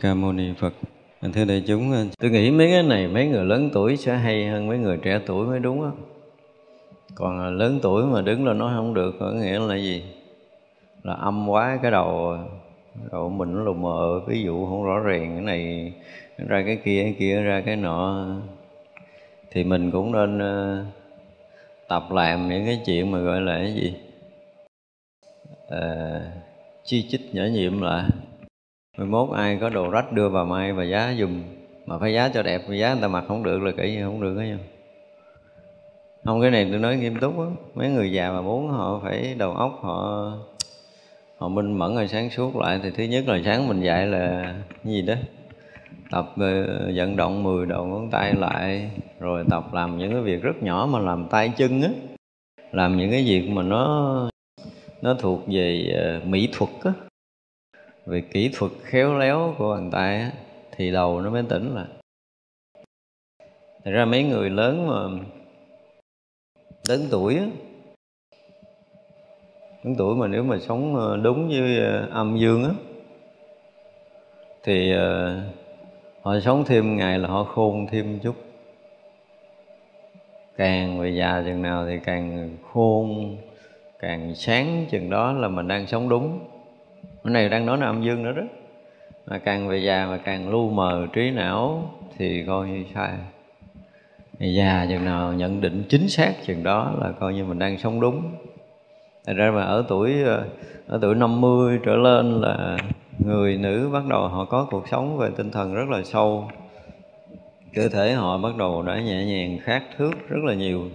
Ca Mâu Ni Phật. Thưa đại chúng, tôi nghĩ mấy cái này mấy người lớn tuổi sẽ hay hơn mấy người trẻ tuổi mới đúng á. Còn à, lớn tuổi mà đứng lên nói không được có nghĩa là gì? Là âm quá cái đầu đầu mình nó lù mờ, ví dụ không rõ ràng cái này ra cái kia cái kia ra cái nọ thì mình cũng nên uh, tập làm những cái chuyện mà gọi là cái gì? à, chi chích nhỏ nhiệm lại Mai mốt ai có đồ rách đưa vào mai và giá dùng Mà phải giá cho đẹp, giá người ta mặc không được là kỹ gì không được đó nha. Không cái này tôi nói nghiêm túc á. Mấy người già mà muốn họ phải đầu óc họ Họ minh mẫn rồi sáng suốt lại. Thì thứ nhất là sáng mình dạy là cái gì đó? Tập ờ, vận động 10 đầu ngón tay lại Rồi tập làm những cái việc rất nhỏ mà làm tay chân á. Làm những cái việc mà nó nó thuộc về ờ, mỹ thuật á về kỹ thuật khéo léo của bàn tay á, thì đầu nó mới tỉnh lại. Thật ra mấy người lớn mà lớn tuổi á, lớn tuổi mà nếu mà sống ờ, đúng với ờ, âm dương á thì ờ, họ sống thêm ngày là họ khôn thêm chút. Càng về già chừng nào thì càng khôn càng sáng chừng đó là mình đang sống đúng cái này đang nói là âm dương nữa đó. Mà càng về già mà càng lu mờ, trí não thì coi như sai. Già chừng nào nhận định chính xác chừng đó là coi như mình đang sống đúng. Thật ra mà ở tuổi ờ, ở tuổi 50 trở lên là người nữ bắt đầu họ có cuộc sống về tinh thần rất là sâu. Cơ thể họ bắt đầu đã nhẹ nhàng khác thước rất là nhiều.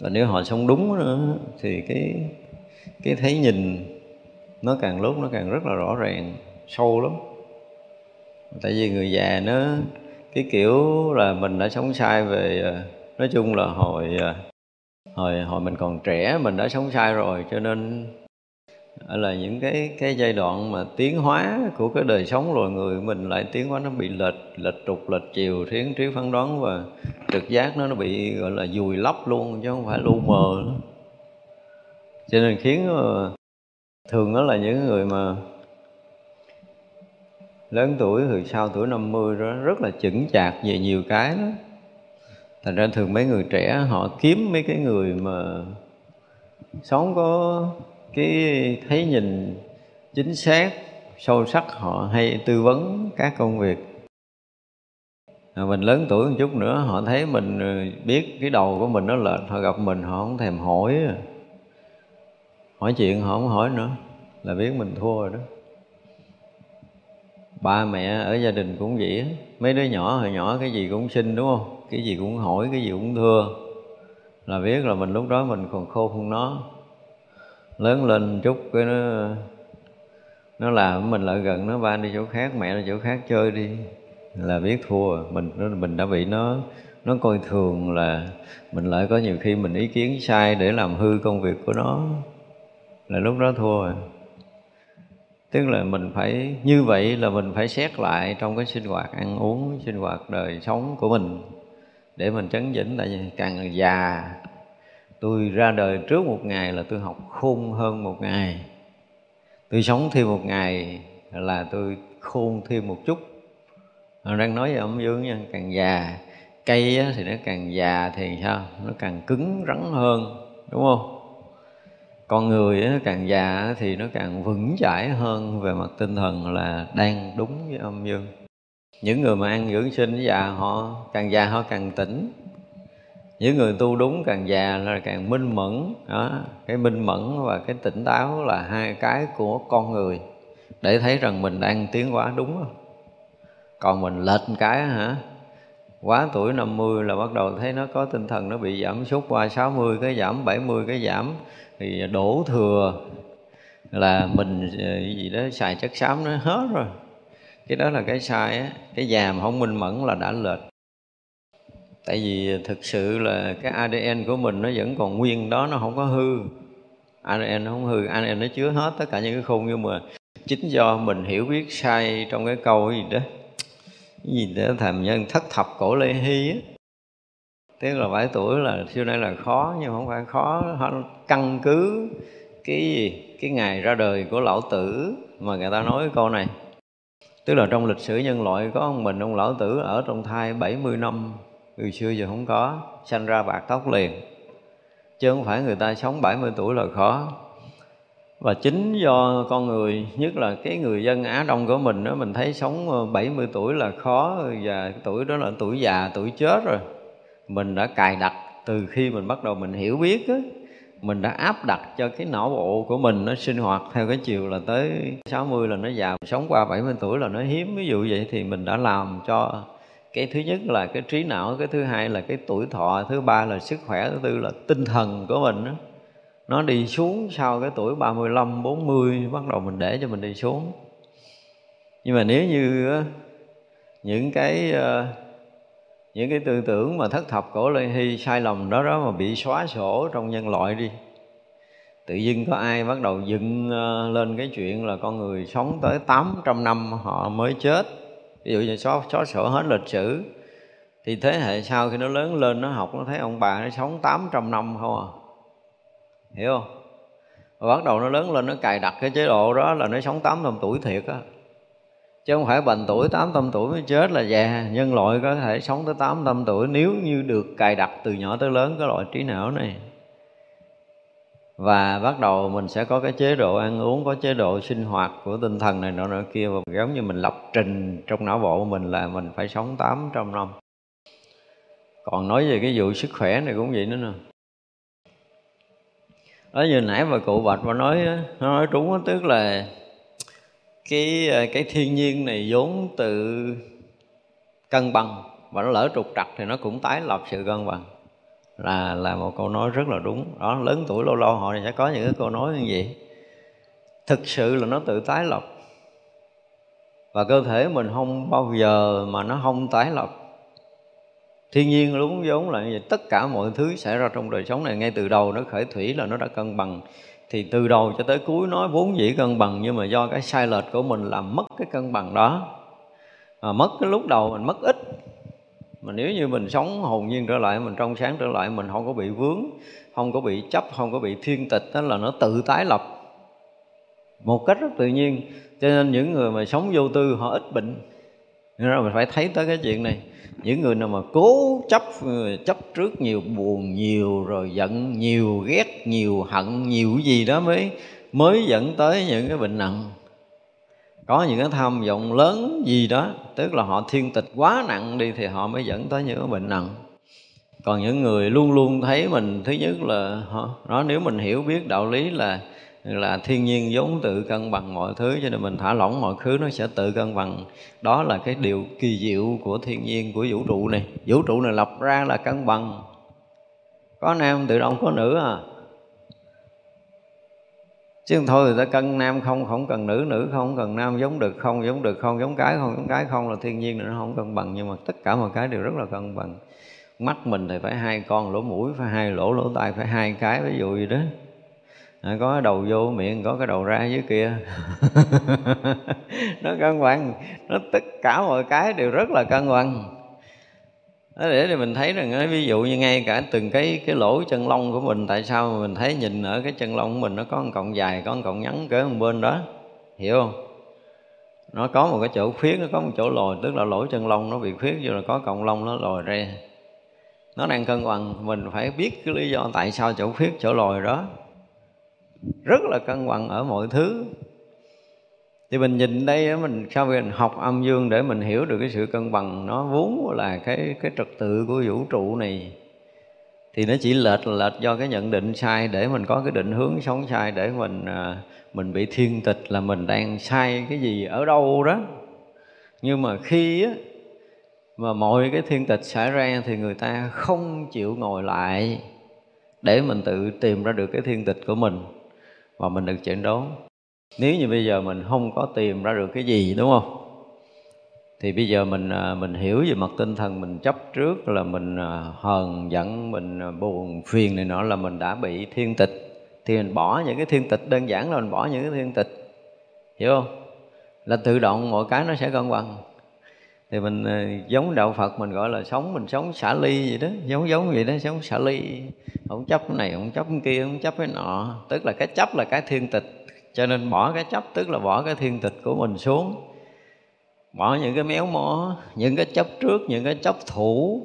Và nếu họ sống đúng nữa thì cái cái thấy nhìn nó càng lúc nó càng rất là rõ ràng, sâu lắm tại vì người già nó, cái kiểu là mình đã sống sai về ờ, nói chung là hồi ờ, hồi hồi mình còn trẻ mình đã sống sai rồi, cho nên là những cái cái giai đoạn mà tiến hóa của cái đời sống loài người, mình lại tiến hóa nó bị lệch lệch trục, lệch chiều thiến trí phán đoán và trực giác nó nó bị, gọi là, dùi lấp luôn, chứ không phải lu mờ nữa. cho nên khiến ờ, thường đó là những người mà lớn tuổi từ sau tuổi 50 đó rất là chững chạc về nhiều cái đó. Thành ra thường mấy người trẻ họ kiếm mấy cái người mà sống có cái thấy nhìn chính xác sâu sắc họ hay tư vấn các công việc. À, mình lớn tuổi một chút nữa họ thấy mình ờ, biết cái đầu của mình nó lệch họ gặp mình họ không thèm hỏi à hỏi chuyện họ không hỏi nữa, là biết mình thua rồi đó. Ba mẹ ở gia đình cũng vậy mấy đứa nhỏ hồi nhỏ cái gì cũng xin đúng không? Cái gì cũng hỏi, cái gì cũng thưa. Là biết là mình lúc đó mình còn khôn hơn nó. Lớn lên chút cái nó nó làm mình lại gần, nó ba đi chỗ khác, mẹ đi chỗ khác chơi đi. Là biết thua mình mình đã bị nó nó coi thường là mình lại có nhiều khi mình ý kiến sai để làm hư công việc của nó là lúc đó thua rồi tức là mình phải, như vậy là mình phải xét lại trong cái sinh hoạt ăn uống, sinh hoạt đời sống của mình để mình chấn chỉnh tại vì càng già, tôi ra đời trước một ngày là tôi học khôn hơn một ngày. Tôi sống thêm một ngày là tôi khôn thêm một chút. Đang nói về âm dương nha, càng già, cây thì nó càng già thì sao? Nó càng cứng rắn hơn, đúng không? Con người nó càng già thì nó càng vững chãi hơn về mặt tinh thần là đang đúng với âm dương. Những người mà ăn dưỡng sinh già, họ càng già họ càng tỉnh. Những người tu đúng càng già là càng minh mẫn. Đó, cái minh mẫn và cái tỉnh táo là hai cái của con người. Để thấy rằng mình đang tiến hóa đúng không còn mình lệch cái hả? Quá tuổi 50 là bắt đầu thấy nó có tinh thần nó bị giảm sút qua 60 cái giảm 70 cái giảm thì đổ thừa là mình ờ, gì đó, xài chất xám nó hết rồi. Cái đó là cái sai á, cái già không minh mẫn là đã lệch. Tại vì thực sự là cái ADN của mình nó vẫn còn nguyên đó, nó không có hư. ADN nó không hư ADN nó chứa hết tất cả những cái khung. Nhưng mà chính do mình hiểu biết sai trong cái câu gì đó, cái gì đó thầm nhân thất thập cổ lê hy á tức là bảy tuổi là xưa nay là khó, nhưng không phải khó. Căn cứ cái gì? Cái ngày ra đời của lão tử mà người ta nói câu này. Tức là trong lịch sử nhân loại có ông mình ông lão tử ở trong thai 70 năm. Từ xưa giờ không có, sanh ra bạc tóc liền. Chứ không phải người ta sống 70 tuổi là khó. Và chính do con người, nhất là cái người dân Á Đông của mình đó, mình thấy sống ờ, 70 tuổi là khó. Và tuổi đó là tuổi già, tuổi chết rồi mình đã cài đặt từ khi mình bắt đầu mình hiểu biết á. Mình đã áp đặt cho cái não bộ của mình nó sinh hoạt theo cái chiều là tới 60 là nó già sống qua 70 tuổi là nó hiếm. Ví dụ vậy thì mình đã làm cho cái thứ nhất là cái trí não cái thứ hai là cái tuổi thọ thứ ba là sức khỏe thứ tư là tinh thần của mình đó. nó đi xuống sau cái tuổi 35, 40 bắt đầu mình để cho mình đi xuống. Nhưng mà nếu như những cái ờ, những cái tư tưởng mà thất thập cổ lê hy sai lầm đó đó mà bị xóa sổ trong nhân loại đi. Tự dưng có ai bắt đầu dựng ờ, lên cái chuyện là con người sống tới 800 năm họ mới chết. Ví dụ như xóa, xóa sổ hết lịch sử. Thì thế hệ sau khi nó lớn lên nó học nó thấy ông bà nó sống 800 năm không à. Hiểu không? Và bắt đầu nó lớn lên nó cài đặt cái chế độ đó là nó sống 800 tuổi thiệt á chứ không phải bành tuổi 800 tuổi mới chết là già. Nhân loại có thể sống tới 800 tuổi nếu như được cài đặt từ nhỏ tới lớn cái loại trí não này. Và bắt đầu mình sẽ có cái chế độ ăn uống, có chế độ sinh hoạt của tinh thần này nọ nọ kia. Và giống như mình lập trình trong não bộ của mình là mình phải sống 800 năm. Còn nói về cái vụ sức khỏe này cũng vậy nữa nè. Đó như nãy mà cụ bạch mà nói nó nói trúng tức là cái ờ, cái thiên nhiên này vốn tự cân bằng và nó lỡ trục trặc thì nó cũng tái lập sự cân bằng. Là là một câu nói rất là đúng. Đó, lớn tuổi lâu lâu họ sẽ có những cái câu nói như vậy. Thực sự là nó tự tái lập. Và cơ thể mình không bao giờ mà nó không tái lập. Thiên nhiên đúng vốn là như vậy. Tất cả mọi thứ xảy ra trong đời sống này, ngay từ đầu nó khởi thủy là nó đã cân bằng thì từ đầu cho tới cuối nói vốn dĩ cân bằng, nhưng mà do cái sai lệch của mình làm mất cái cân bằng đó. Mà mất cái lúc đầu mình mất ít. Mà nếu như mình sống hồn nhiên trở lại, mình trong sáng trở lại, mình không có bị vướng, không có bị chấp, không có bị thiên tịch, đó là nó tự tái lập. Một cách rất tự nhiên. Cho nên những người mà sống vô tư, họ ít bệnh nên là mình phải thấy tới cái chuyện này. Những người nào mà cố chấp ờ, chấp trước nhiều buồn nhiều, rồi giận nhiều, ghét nhiều, hận nhiều gì đó mới mới dẫn tới những cái bệnh nặng. Có những cái tham vọng lớn gì đó, tức là họ thiên tịch quá nặng đi thì họ mới dẫn tới những cái bệnh nặng. Còn những người luôn luôn thấy mình, thứ nhất là họ nó nếu mình hiểu biết đạo lý là là thiên nhiên vốn tự cân bằng mọi thứ, cho nên mình thả lỏng mọi thứ, nó sẽ tự cân bằng. Đó là cái điều kỳ diệu của thiên nhiên, của vũ trụ này. Vũ trụ này lập ra là cân bằng. Có nam tự động có nữ à. Chứ không thôi người ta cân nam không không cần nữ nữ không cần nam, giống được không, giống được không, giống cái không, giống cái không là thiên nhiên nó không cân bằng. Nhưng mà tất cả mọi cái đều rất là cân bằng. Mắt mình thì phải hai con lỗ mũi, phải hai lỗ lỗ tai, phải hai cái, ví dụ gì đó à, có cái đầu vô miệng có cái đầu ra dưới kia. Nó cân bằng. Nó tất cả mọi cái đều rất là cân bằng. Đó để thì mình thấy rằng ví dụ như ngay cả từng cái cái lỗ chân lông của mình tại sao mình thấy nhìn ở cái chân lông của mình nó có một cọng dài có một cọng ngắn cỡ một bên đó? Hiểu không? Nó có một cái chỗ khuyết nó có một chỗ lồi tức là lỗ chân lông nó bị khuyết rồi là có cọng lông nó lồi ra. Nó đang cân bằng mình phải biết cái lý do tại sao chỗ khuyết chỗ lồi đó rất là cân bằng ở mọi thứ. Thì mình nhìn đây mình sau khi mình học âm dương để mình hiểu được cái sự cân bằng, nó vốn là cái cái trật tự của vũ trụ này. Thì nó chỉ lệch lệch do cái nhận định sai để mình có cái định hướng sống sai để mình à, mình bị thiên tịch là mình đang sai cái gì ở đâu đó. Nhưng mà khi á, mà mọi cái thiên tịch xảy ra thì người ta không chịu ngồi lại để mình tự tìm ra được cái thiên tịch của mình và mình được chẩn đoán. Nếu như bây giờ mình không có tìm ra được cái gì, đúng không? Thì bây giờ mình à, mình hiểu về mặt tinh thần, mình chấp trước là mình à, hờn giận, mình à, buồn phiền này nọ là mình đã bị thiên tịch. Thì mình bỏ những cái thiên tịch, đơn giản là mình bỏ những cái thiên tịch. Hiểu không? Là tự động mọi cái nó sẽ cân bằng thì mình ờ, giống đạo Phật mình gọi là sống, mình sống xả ly vậy đó, giống giống vậy đó, sống xả ly. Không chấp cái này, không chấp cái kia, không chấp cái nọ. Tức là cái chấp là cái thiên tịch. Cho nên bỏ cái chấp, tức là bỏ cái thiên tịch của mình xuống. Bỏ những cái méo mó, những cái chấp trước, những cái chấp thủ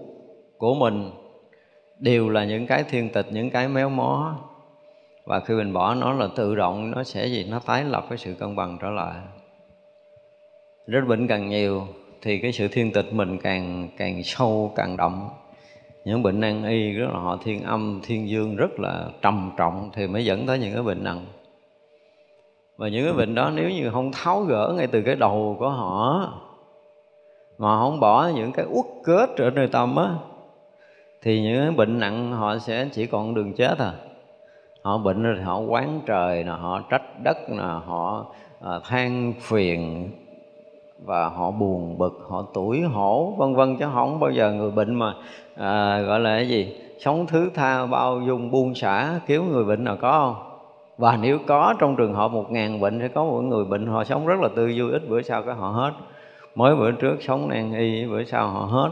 của mình đều là những cái thiên tịch, những cái méo mó. Và khi mình bỏ nó là tự động, nó sẽ gì? Nó tái lập cái sự cân bằng trở lại. Rất bệnh càng nhiều thì cái sự thiên tịch mình càng càng sâu càng đậm. Những bệnh nan y rất là họ thiên âm thiên dương rất là trầm trọng thì mới dẫn tới những cái bệnh nặng. Và những cái bệnh đó nếu như không tháo gỡ ngay từ cái đầu của họ mà không bỏ những cái uất kết ở nơi tâm á thì những cái bệnh nặng họ sẽ chỉ còn đường chết à. Họ bệnh rồi họ quán trời là họ trách đất là họ à, than phiền và họ buồn bực họ tuổi hổ vân vân chứ không bao giờ người bệnh mà à, gọi là cái gì sống thứ tha bao dung buông xả cứu người bệnh nào có không? Và nếu có trong trường hợp một ngàn bệnh sẽ có một người bệnh họ sống rất là tư vui ít bữa sau cái họ hết. Mới bữa trước sống nan y bữa sau họ hết.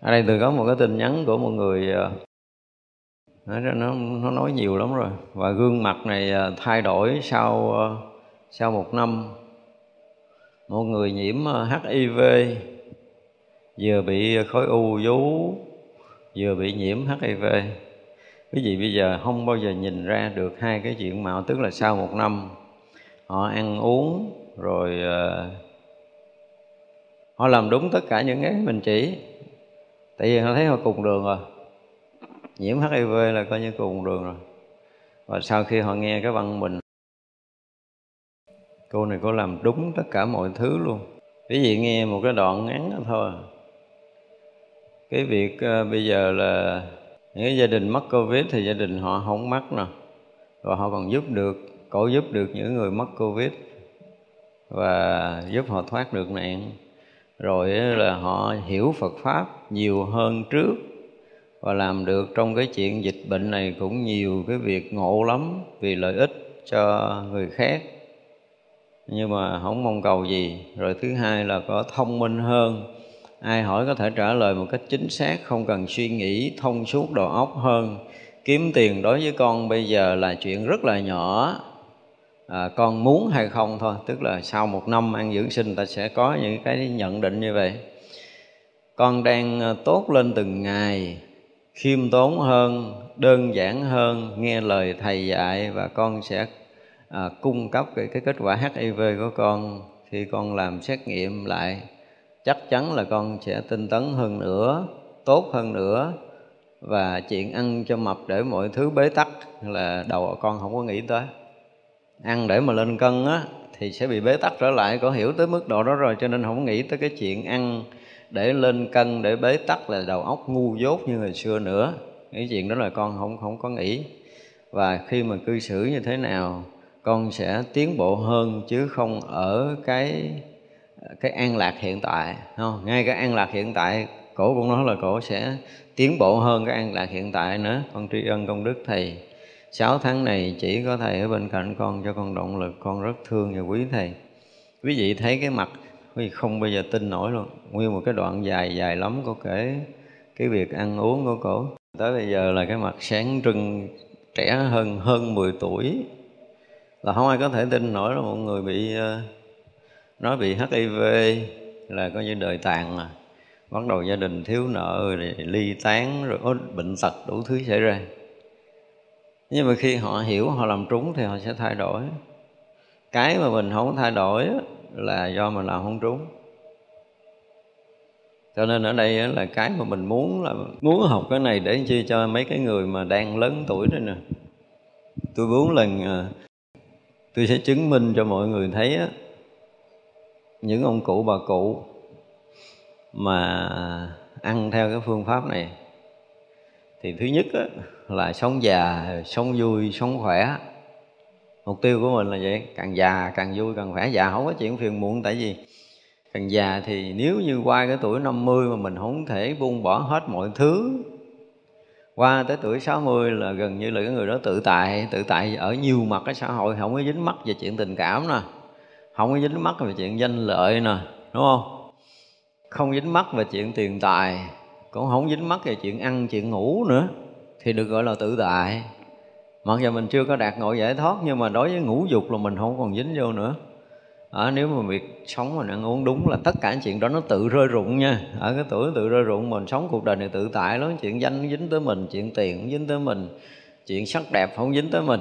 Ở đây tôi có một cái tin nhắn của một người à, nó, nó, nó nói nhiều lắm rồi. Và gương mặt này à, thay đổi sau à, sau một năm một người nhiễm ờ, HIV vừa bị ờ, khối u vú vừa bị nhiễm HIV quý vị bây giờ không bao giờ nhìn ra được hai cái chuyện mạo tức là sau một năm họ ăn uống rồi uh, họ làm đúng tất cả những cái mình chỉ. Tại vì họ thấy họ cùng đường rồi. Nhiễm hiv là coi như cùng đường rồi. Và sau khi họ nghe cái văn mình cô này cô làm đúng tất cả mọi thứ luôn. Quý vị nghe một cái đoạn ngắn đó thôi. Cái việc uh, bây giờ là những gia đình mắc covid thì gia đình họ không mắc nè. Và họ còn giúp được cổ giúp được những người mắc covid. Và giúp họ thoát được nạn. Rồi là họ hiểu Phật pháp nhiều hơn trước. Và làm được trong cái chuyện dịch bệnh này cũng nhiều cái việc ngộ lắm vì lợi ích cho người khác nhưng mà không mong cầu gì. Rồi thứ hai là có thông minh hơn. Ai hỏi có thể trả lời một cách chính xác không cần suy nghĩ thông suốt đầu óc hơn. Kiếm tiền đối với con bây giờ là chuyện rất là nhỏ. À, con muốn hay không thôi. Tức là sau một năm ăn dưỡng sinh ta sẽ có những cái nhận định như vậy. Con đang ờ, tốt lên từng ngày khiêm tốn hơn đơn giản hơn nghe lời thầy dạy và con sẽ à, cung cấp cái, cái kết quả hiv của con khi con làm xét nghiệm lại chắc chắn là con sẽ tinh tấn hơn nữa tốt hơn nữa và chuyện ăn cho mập để mọi thứ bế tắc là đầu con không có nghĩ tới. Ăn để mà lên cân á thì sẽ bị bế tắc trở lại có hiểu tới mức độ đó rồi cho nên không nghĩ tới cái chuyện ăn để lên cân để bế tắc là đầu óc ngu dốt như ngày xưa nữa. Cái chuyện đó là con không không có nghĩ. Và khi mà cư xử như thế nào con sẽ tiến bộ hơn chứ không ở cái cái an lạc hiện tại không? Ngay cái an lạc hiện tại, cổ cũng nói là cổ sẽ tiến bộ hơn cái an lạc hiện tại nữa. Con tri ân công đức thầy. Sáu tháng này chỉ có thầy ở bên cạnh con cho con động lực, con rất thương và quý thầy. Quý vị thấy cái mặt, quý vị không bao giờ tin nổi luôn. Nguyên một cái đoạn dài dài lắm có kể cái việc ăn uống của cổ. Tới bây giờ là cái mặt sáng trưng, trẻ hơn hơn 10 tuổi là không ai có thể tin nổi là một người bị ờ, nói bị HIV là coi như đời tàn mà. Bắt đầu gia đình thiếu nợ rồi ly tán, rồi có bệnh tật đủ thứ xảy ra. Nhưng mà khi họ hiểu, họ làm trúng thì họ sẽ thay đổi. Cái mà mình không thay đổi là do mình làm không trúng. Cho nên ở đây là cái mà mình muốn là muốn học cái này để chi cho mấy cái người mà đang lớn tuổi đây nè. Tôi muốn lần ờ, tôi sẽ chứng minh cho mọi người thấy á, những ông cụ bà cụ mà ăn theo cái phương pháp này thì thứ nhất á, là sống già sống vui sống khỏe. Mục tiêu của mình là vậy càng già càng vui càng khỏe. Già không có chuyện phiền muộn tại vì càng già thì nếu như qua cái tuổi 50 mà mình không thể buông bỏ hết mọi thứ qua tới tuổi 60 là gần như là cái người đó tự tại tự tại ở nhiều mặt cái xã hội, không có dính mắc về chuyện tình cảm nè. Không có dính mắc về chuyện danh lợi nè, đúng không? Không dính mắc về chuyện tiền tài, cũng không dính mắc về chuyện ăn, chuyện ngủ nữa, thì được gọi là tự tại. Mặc dù mình chưa có đạt ngộ giải thoát, nhưng mà đối với ngũ dục là mình không còn dính vô nữa à, nếu mà việc sống mình ăn uống đúng là tất cả chuyện đó nó tự rơi rụng nha. Ở cái tuổi tự rơi rụng mình sống cuộc đời này tự tại lắm. Chuyện danh dính tới mình chuyện tiền cũng dính tới mình chuyện sắc đẹp không dính tới mình.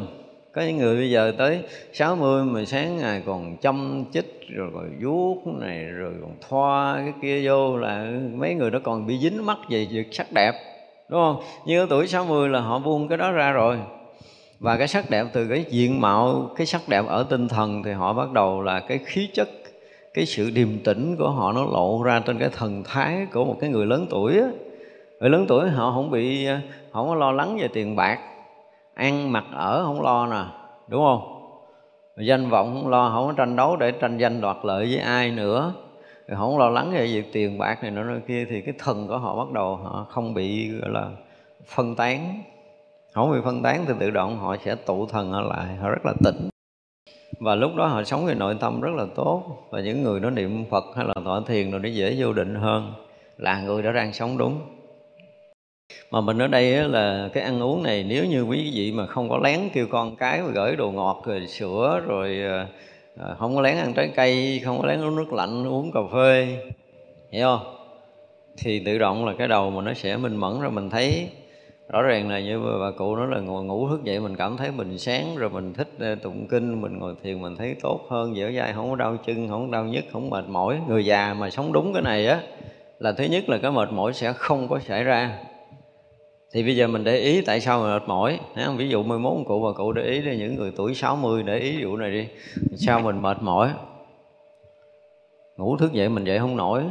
Có những người bây giờ tới 60 mà sáng ngày còn chăm chích rồi còn vuốt này rồi còn thoa cái kia vô là mấy người đó còn bị dính mắt về việc sắc đẹp đúng không? Nhưng ở tuổi 60 là họ buông cái đó ra rồi và cái sắc đẹp, từ cái diện mạo, cái sắc đẹp ở tinh thần thì họ bắt đầu là cái khí chất, cái sự điềm tĩnh của họ nó lộ ra trên cái thần thái của một cái người lớn tuổi á. Người lớn tuổi họ không bị ờ, không có lo lắng về tiền bạc, ăn mặc ở không lo nè, đúng không? Danh vọng không lo, không có tranh đấu để tranh danh đoạt lợi với ai nữa. Không lo lắng về việc tiền bạc này nọ kia thì cái thần của họ bắt đầu họ không bị, gọi là, phân tán không bị phân tán thì tự động họ sẽ tụ thần ở lại, họ rất là tỉnh. Và lúc đó họ sống về nội tâm rất là tốt. Và những người đó niệm phật hay là thọ thiền rồi nó dễ vô định hơn. Là người đã đang sống đúng. Mà mình ở đây là cái ăn uống này, nếu như quý vị mà không có lén kêu con cái mà gửi đồ ngọt rồi sữa rồi ờ, ờ, không có lén ăn trái cây, không có lén uống nước lạnh, uống cà phê, hiểu không? Thì tự động là cái đầu mà nó sẽ minh mẫn rồi mình thấy rõ ràng là như bà cụ nói là ngồi ngủ thức dậy mình cảm thấy mình sáng, rồi mình thích ờ, tụng kinh, mình ngồi thiền mình thấy tốt hơn, dẻo dai, không có đau chân, không có đau nhức, không mệt mỏi. Người già mà sống đúng cái này á, là thứ nhất là cái mệt mỏi sẽ không có xảy ra. Thì bây giờ mình để ý tại sao mình mệt mỏi ví dụ 11 cụ, bà cụ để ý đi những người tuổi 60 để ý vụ này đi, sao mình mệt mỏi. Ngủ thức dậy mình dậy không nổi,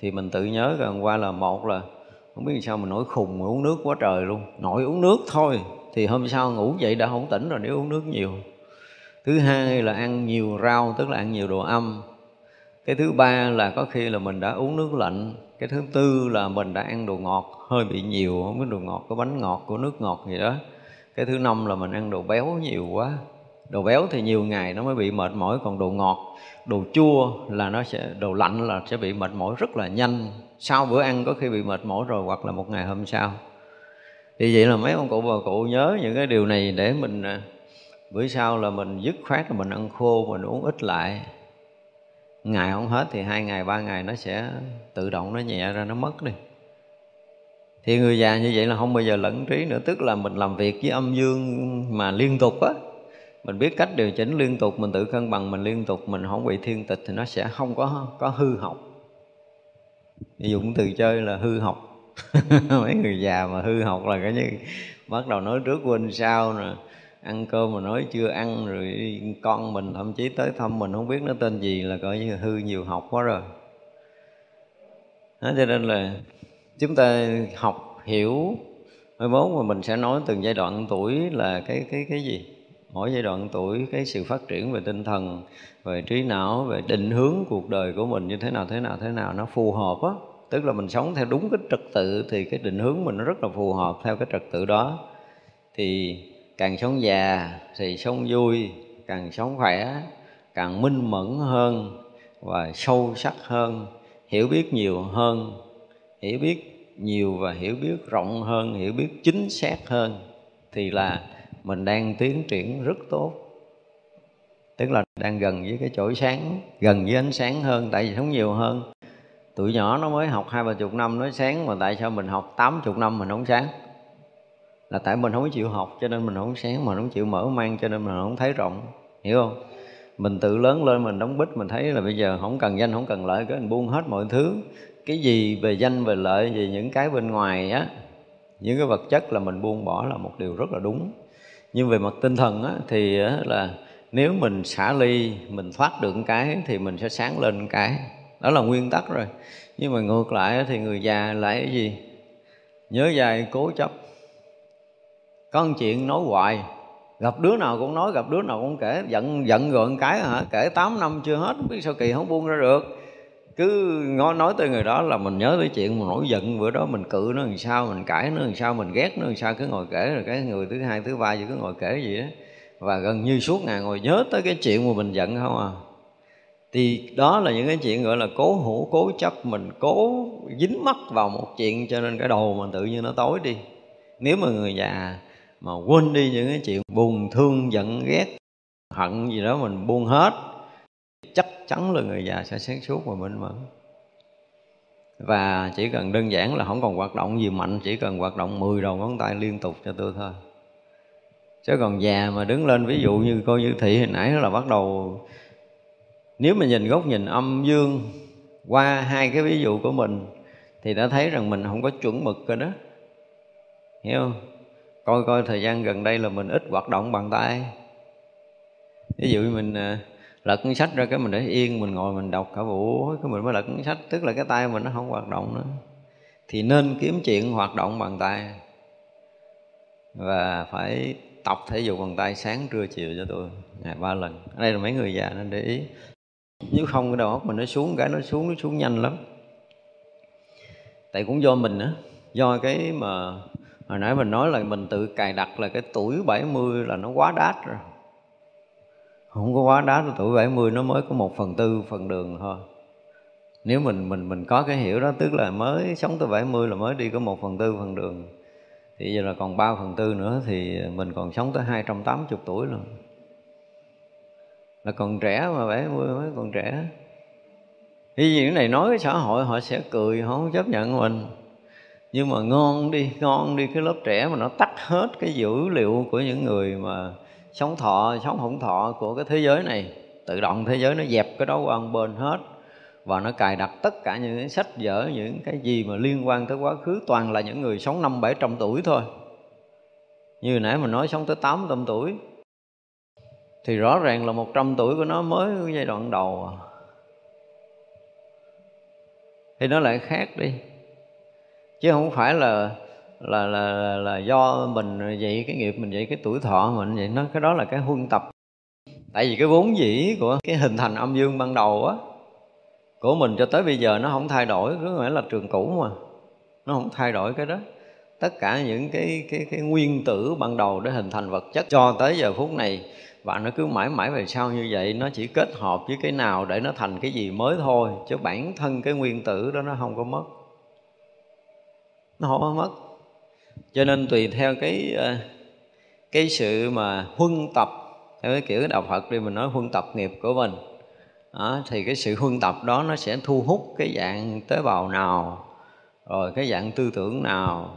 thì mình tự nhớ gần qua là một là không biết sao mình nổi khùng mà uống nước quá trời luôn. Nội uống nước thôi, thì hôm sau ngủ dậy đã không tỉnh rồi, nếu uống nước nhiều. Thứ hai là ăn nhiều rau, tức là ăn nhiều đồ âm. Cái thứ ba là có khi là mình đã uống nước lạnh. Cái thứ tư là mình đã ăn đồ ngọt, hơi bị nhiều, không biết đồ ngọt, có bánh ngọt của nước ngọt gì đó. Cái thứ năm là mình ăn đồ béo nhiều quá. Đồ béo thì nhiều ngày nó mới bị mệt mỏi, còn đồ ngọt, đồ chua là nó sẽ, đồ lạnh là sẽ bị mệt mỏi rất là nhanh sau bữa ăn có khi bị mệt mỏi rồi hoặc là một ngày hôm sau. Thì vậy là mấy ông cụ bà cụ nhớ những cái điều này để mình à, bữa sau là mình dứt khoát là mình ăn khô, mình uống ít lại. Ngày không hết thì hai ngày, ba ngày nó sẽ tự động nó nhẹ ra, nó mất đi. Thì người già như vậy là không bao giờ lẫn trí nữa. Tức là mình làm việc với âm dương mà liên tục á. Mình biết cách điều chỉnh liên tục, mình tự cân bằng, mình liên tục, mình không bị thiên tịch thì nó sẽ không có có hư hỏng dụng từ chơi là hư học. Mấy người già mà hư học là cái như bắt đầu nói trước quên sau nè. Ăn cơm mà nói chưa ăn rồi con mình thậm chí tới thăm mình không biết nó tên gì là coi như hư nhiều học quá rồi. Đó, cho nên là chúng ta học hiểu mai mốt mà mình sẽ nói từng giai đoạn tuổi là cái cái cái gì? Mỗi giai đoạn tuổi, cái sự phát triển về tinh thần, về trí não, về định hướng cuộc đời của mình như thế nào thế nào thế nào nó phù hợp á. Tức là mình sống theo đúng cái trật tự thì cái định hướng mình nó rất là phù hợp theo cái trật tự đó. Thì càng sống già thì sống vui, càng sống khỏe, càng minh mẫn hơn và sâu sắc hơn, hiểu biết nhiều hơn, hiểu biết nhiều và hiểu biết rộng hơn, hiểu biết chính xác hơn thì là mình đang tiến triển rất tốt. Tức là đang gần với cái chỗ sáng, gần với ánh sáng hơn, tại vì sống nhiều hơn. Tụi nhỏ nó mới học hai ba chục năm nó sáng, mà tại sao mình học tám chục năm mình không sáng? Là tại mình không chịu học, cho nên mình không sáng, mà không chịu mở mang, cho nên mình không thấy rộng. Hiểu không? Mình tự lớn lên, mình đóng bít mình thấy là bây giờ không cần danh, không cần lợi cái mình buông hết mọi thứ. Cái gì về danh, về lợi, về những cái bên ngoài á, những cái vật chất là mình buông bỏ là một điều rất là đúng nhưng về mặt tinh thần á, thì á, là nếu mình xả ly mình thoát được cái thì mình sẽ sáng lên cái. Đó là nguyên tắc rồi. Nhưng mà ngược lại thì người già lại cái gì? Nhớ dài cố chấp. Có một chuyện nói hoài. Gặp đứa nào cũng nói gặp đứa nào cũng kể. Giận giận gợn cái hả? Kể 8 năm chưa hết biết sao kỳ không buông ra được cứ nói, nói tới người đó là mình nhớ tới chuyện mà nổi giận. Bữa đó mình cự nó làm sao mình cãi nó làm sao mình ghét nó làm sao cứ ngồi kể rồi cái người thứ hai thứ ba gì cứ ngồi kể gì đó và gần như suốt ngày ngồi nhớ tới cái chuyện mà mình giận không à. Thì đó là những cái chuyện gọi là cố hữu cố chấp. Mình cố dính mắc vào một chuyện cho nên cái đầu mình tự nhiên nó tối đi. Nếu mà người già mà quên đi những cái chuyện buồn thương giận ghét hận gì đó mình buông hết chắc chắn là người già sẽ sáng suốt và minh mẫn và chỉ cần đơn giản là không còn hoạt động gì mạnh, chỉ cần hoạt động 10 đầu ngón tay liên tục cho tôi thôi. Chứ còn già mà đứng lên, ví dụ như cô như thị hồi nãy là bắt đầu, nếu mà nhìn góc nhìn âm dương qua hai cái ví dụ của mình, thì đã thấy rằng mình không có chuẩn mực rồi đó. Hiểu không? Coi coi thời gian gần đây là mình ít hoạt động bằng tay. Ví dụ như mình à, lật cuốn sách ra cái mình để yên, mình ngồi mình đọc cả buổi, cái mình mới lật cuốn sách. Tức là cái tay mình nó không hoạt động nữa. Thì nên kiếm chuyện hoạt động bằng tay. Và phải tập thể dục bằng tay sáng trưa chiều cho tôi, ngày ba lần. Ở đây là mấy người già nên để ý. Nếu không cái đầu óc mình nó xuống, cái nó xuống nó xuống nhanh lắm. Tại cũng do mình á, do cái mà hồi nãy mình nói là mình tự cài đặt là cái tuổi 70 là nó quá đát rồi không có quá đá tới tuổi 70 nó mới có một phần tư phần đường thôi. Nếu mình mình mình có cái hiểu đó, tức là mới sống tới 70 là mới đi có một phần tư phần đường. Thì giờ là còn 3 phần tư nữa thì mình còn sống tới 280 tuổi luôn. Là còn trẻ mà 70 mới còn trẻ. Thì những này nói với xã hội, họ sẽ cười, họ không chấp nhận mình. Nhưng mà ngon đi ngon đi, cái lớp trẻ mà nó tắt hết cái dữ liệu của những người mà sống thọ sống hỗn thọ của cái thế giới này. Tự động thế giới nó dẹp cái đó qua một bên hết. Và nó cài đặt tất cả những cái sách vở, những cái gì mà liên quan tới quá khứ, toàn là những người sống năm bảy trăm tuổi thôi. Như nãy mình nói sống tới tám trăm tuổi. Thì rõ ràng là một trăm tuổi của nó mới giai đoạn đầu à. thì nó lại khác đi. Chứ không phải là là là là do mình vậy, cái nghiệp mình vậy, cái tuổi thọ mình vậy, nó, cái đó là cái huân tập. Tại vì cái vốn dĩ của cái hình thành âm dương ban đầu á, của mình cho tới bây giờ nó không thay đổi cứ nghĩa là trường cũ mà. Nó không thay đổi cái đó. Tất cả những cái cái cái nguyên tử ban đầu để hình thành vật chất, cho tới giờ phút này và nó cứ mãi mãi về sau như vậy, nó chỉ kết hợp với cái nào để nó thành cái gì mới thôi, chứ bản thân cái nguyên tử đó nó không có mất. Nó không có mất cho nên tùy theo cái ờ, cái sự mà huân tập theo cái kiểu đạo Phật đi mình nói huân tập nghiệp của mình. Đó, thì cái sự huân tập đó nó sẽ thu hút cái dạng tế bào nào rồi cái dạng tư tưởng nào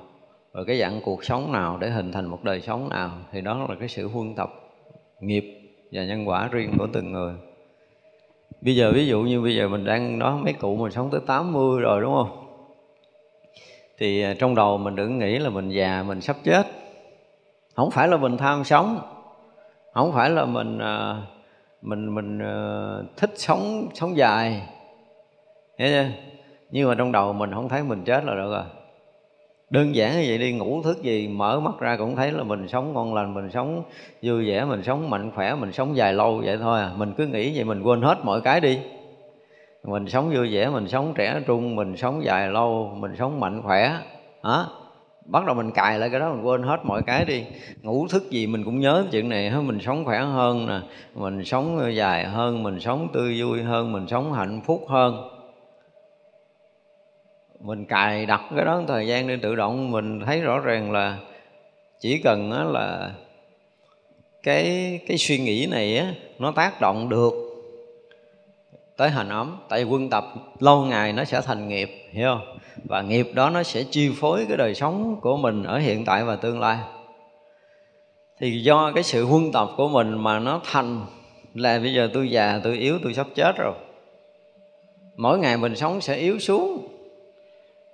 rồi cái dạng cuộc sống nào để hình thành một đời sống nào thì đó là cái sự huân tập nghiệp và nhân quả riêng của từng người. Bây giờ ví dụ như bây giờ mình đang nói mấy cụ mình sống tới 80 rồi đúng không? Thì à, trong đầu mình đừng nghĩ là mình già, mình sắp chết. Không phải là mình tham sống. Không phải là mình à, mình mình à, thích sống sống dài. Hiểu chưa? nhưng mà trong đầu mình không thấy mình chết là được rồi. Đơn giản như vậy đi, ngủ thức gì, mở mắt ra cũng thấy là mình sống ngon lành, mình sống vui vẻ, mình sống mạnh khỏe, mình sống dài lâu vậy thôi à. Mình cứ nghĩ vậy, mình quên hết mọi cái đi mình sống vui vẻ, mình sống trẻ trung, mình sống dài lâu, mình sống mạnh khỏe. Hả? Bắt đầu mình cài lại cái đó, mình quên hết mọi cái đi. Ngủ thức gì mình cũng nhớ chuyện này mình sống khỏe hơn nè, mình sống dài hơn, mình sống tươi vui hơn, mình sống hạnh phúc hơn. Mình cài đặt cái đó thời gian đi tự động, mình thấy rõ ràng là chỉ cần là cái cái suy nghĩ này á, nó tác động được tới hành ấm tại vì quân tập, lâu ngày nó sẽ thành nghiệp, hiểu không? Và nghiệp đó nó sẽ chi phối cái đời sống của mình ở hiện tại và tương lai. Thì do cái sự huân tập của mình mà nó thành là bây giờ tôi già, tôi yếu, tôi sắp chết rồi. Mỗi ngày mình sống sẽ yếu xuống.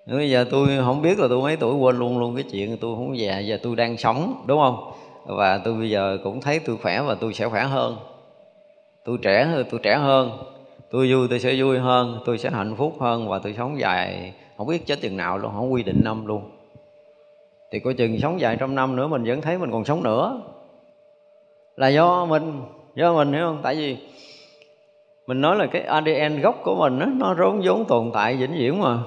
Bây giờ tôi không biết là tôi mấy tuổi, quên luôn luôn cái chuyện tôi không già, giờ tôi đang sống, đúng không? Và tôi bây giờ cũng thấy tôi khỏe và tôi sẽ khỏe hơn. Tôi trẻ hơn tôi trẻ hơn tôi vui tôi sẽ vui hơn tôi sẽ hạnh phúc hơn và tôi sống dài. Không biết chết chừng nào luôn không quy định năm luôn. Thì coi chừng sống dài trăm năm nữa mình vẫn thấy mình còn sống nữa. Là do mình do mình hiểu không? Tại vì mình nói là cái ADN gốc của mình đó, nó rốn vốn tồn tại vĩnh viễn mà.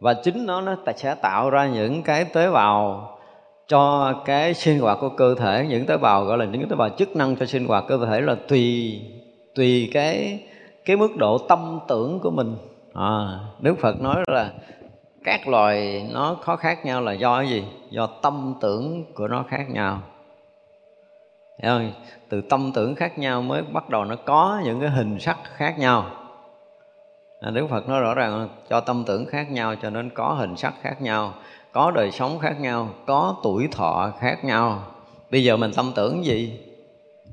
Và chính nó nó sẽ tạo ra những cái tế bào cho cái sinh hoạt của cơ thể. Những tế bào gọi là những tế bào chức năng cho sinh hoạt cơ thể là tùy tùy cái cái mức độ tâm tưởng của mình. À, Đức Phật nói là các loài nó khó khác nhau là do cái gì? Do tâm tưởng của nó khác nhau. Thấy không? từ tâm tưởng khác nhau mới bắt đầu nó có những cái hình sắc khác nhau. À, Đức Phật nói rõ ràng cho tâm tưởng khác nhau cho nên có hình sắc khác nhau có đời sống khác nhau có tuổi thọ khác nhau. Bây giờ mình tâm tưởng gì?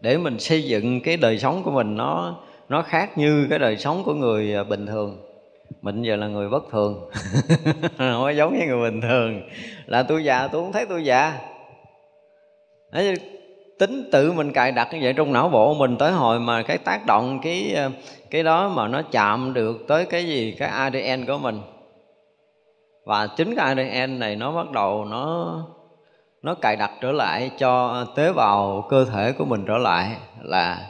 Để mình xây dựng cái đời sống của mình nó nó khác như cái đời sống của người à, bình thường. Mình giờ là người bất thường. Không có giống như người bình thường. Là tôi già tôi không thấy tôi già. Đấy, tính tự mình cài đặt như vậy trong não bộ mình tới hồi mà cái tác động cái à, cái đó mà nó chạm được tới cái gì? Cái ADN của mình. Và chính cái ADN này nó bắt đầu nó nó cài đặt trở lại cho tế bào cơ thể của mình trở lại là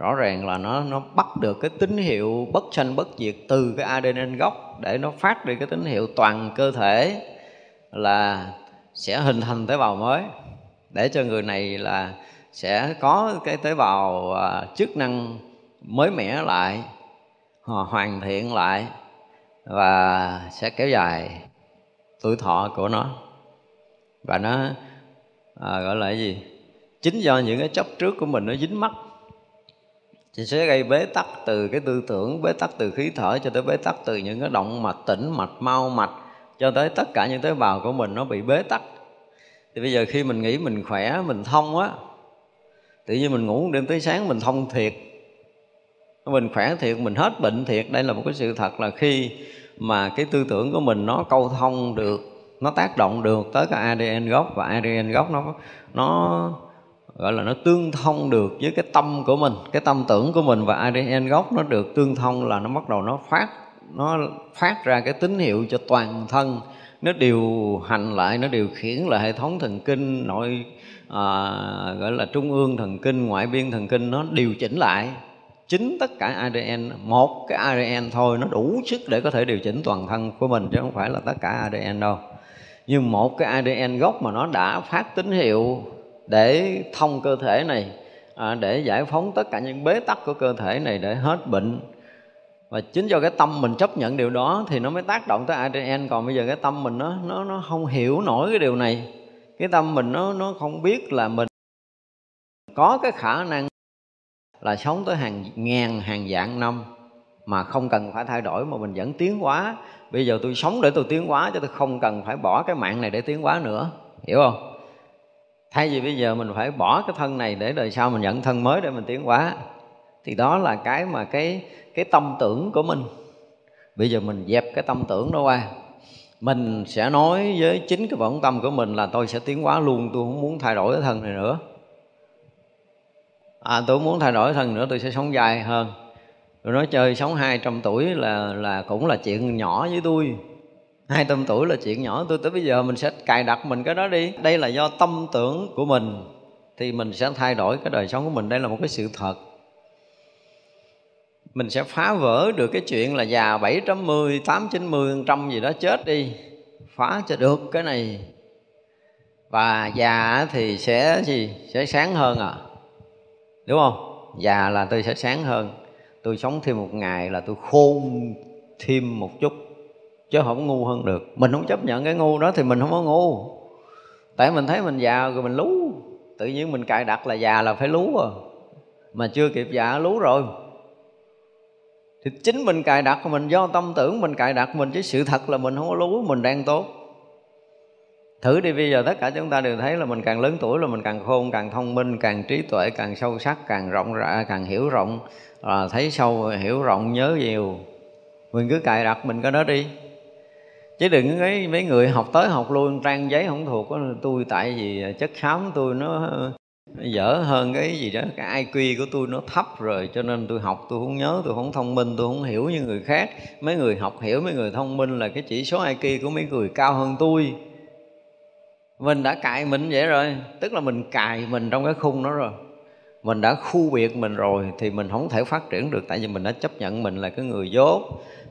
rõ ràng là nó nó bắt được cái tín hiệu bất sanh bất diệt từ cái ADN gốc để nó phát đi cái tín hiệu toàn cơ thể là sẽ hình thành tế bào mới. Để cho người này là sẽ có cái tế bào à, chức năng mới mẻ lại hoàn thiện lại và sẽ kéo dài tuổi thọ của nó. Và nó à, gọi là cái gì? Chính do những cái chấp trước của mình nó dính mắt thì sẽ gây bế tắc từ cái tư tưởng, bế tắc từ khí thở cho tới bế tắc từ những cái động mạch tĩnh, mạch mau mạch, cho tới tất cả những tế bào của mình nó bị bế tắc. Thì bây giờ khi mình nghĩ mình khỏe, mình thông á, tự nhiên mình ngủ đêm tới sáng mình thông thiệt. Mình khỏe thiệt, mình hết bệnh thiệt. Đây là một cái sự thật là khi mà cái tư tưởng của mình nó câu thông được, nó tác động được tới cái ADN gốc và ADN gốc nó nó gọi là nó tương thông được với cái tâm của mình cái tâm tưởng của mình và ADN gốc nó được tương thông là nó bắt đầu nó phát nó phát ra cái tín hiệu cho toàn thân. Nó điều hành lại nó điều khiển lại hệ thống thần kinh nội à, gọi là trung ương thần kinh ngoại biên thần kinh nó điều chỉnh lại. Chính tất cả ADN một cái ADN thôi nó đủ sức để có thể điều chỉnh toàn thân của mình chứ không phải là tất cả ADN đâu. Nhưng một cái ADN gốc mà nó đã phát tín hiệu để thông cơ thể này à, để giải phóng tất cả những bế tắc của cơ thể này để hết bệnh. Và chính do cái tâm mình chấp nhận điều đó thì nó mới tác động tới ADN còn bây giờ cái tâm mình nó nó nó không hiểu nổi cái điều này. Cái tâm mình nó nó không biết là mình có cái khả năng là sống tới hàng ngàn hàng vạn năm mà không cần phải thay đổi mà mình vẫn tiến hóa. Bây giờ tôi sống để tôi tiến hóa chứ tôi không cần phải bỏ cái mạng này để tiến hóa nữa. Hiểu không? Thay vì bây giờ mình phải bỏ cái thân này để đời sau mình nhận thân mới để mình tiến hóa thì đó là cái mà cái cái tâm tưởng của mình. Bây giờ mình dẹp cái tâm tưởng đó qua. Mình sẽ nói với chính cái vọng tâm của mình là tôi sẽ tiến hóa luôn tôi không muốn thay đổi cái thân này nữa. À, tôi muốn thay đổi thân nữa tôi sẽ sống dài hơn. Rồi nói chơi sống 200 tuổi là là cũng là chuyện nhỏ với tôi. 200 tuổi là chuyện nhỏ tôi tới bây giờ mình sẽ cài đặt mình cái đó đi. Đây là do tâm tưởng của mình thì mình sẽ thay đổi cái đời sống của mình. Đây là một cái sự thật. Mình sẽ phá vỡ được cái chuyện là già 710, 890, trăm gì đó chết đi. Phá cho được cái này. Và già thì sẽ gì? Sẽ sáng hơn à? Đúng không? Già là tôi sẽ sáng hơn. Tôi sống thêm một ngày là tôi khôn thêm một chút chứ không ngu hơn được. Mình không chấp nhận cái ngu đó thì mình không có ngu. Tại mình thấy mình già rồi mình lú. Tự nhiên mình cài đặt là già là phải lú à. Mà chưa kịp già lú rồi. Thì chính mình cài đặt mình do tâm tưởng mình cài đặt mình chứ sự thật là mình không có lú mình đang tốt. Thử đi bây giờ tất cả chúng ta đều thấy là mình càng lớn tuổi là mình càng khôn càng thông minh càng trí tuệ càng sâu sắc càng rộng rãi càng hiểu rộng. À, thấy sâu hiểu rộng nhớ nhiều. Mình cứ cài đặt mình cái đó đi chứ đừng mấy mấy người học tới học luôn trang giấy không thuộc đó, tôi tại vì chất xám tôi nó dở hơn cái gì đó. Cái IQ của tôi nó thấp rồi cho nên tôi học tôi không nhớ tôi không thông minh tôi không hiểu như người khác. Mấy người học hiểu mấy người thông minh là cái chỉ số IQ của mấy người cao hơn tôi. Mình đã cài mình vậy rồi tức là mình cài mình trong cái khung đó rồi. Mình đã khu biệt mình rồi thì mình không thể phát triển được tại vì mình đã chấp nhận mình là cái người dốt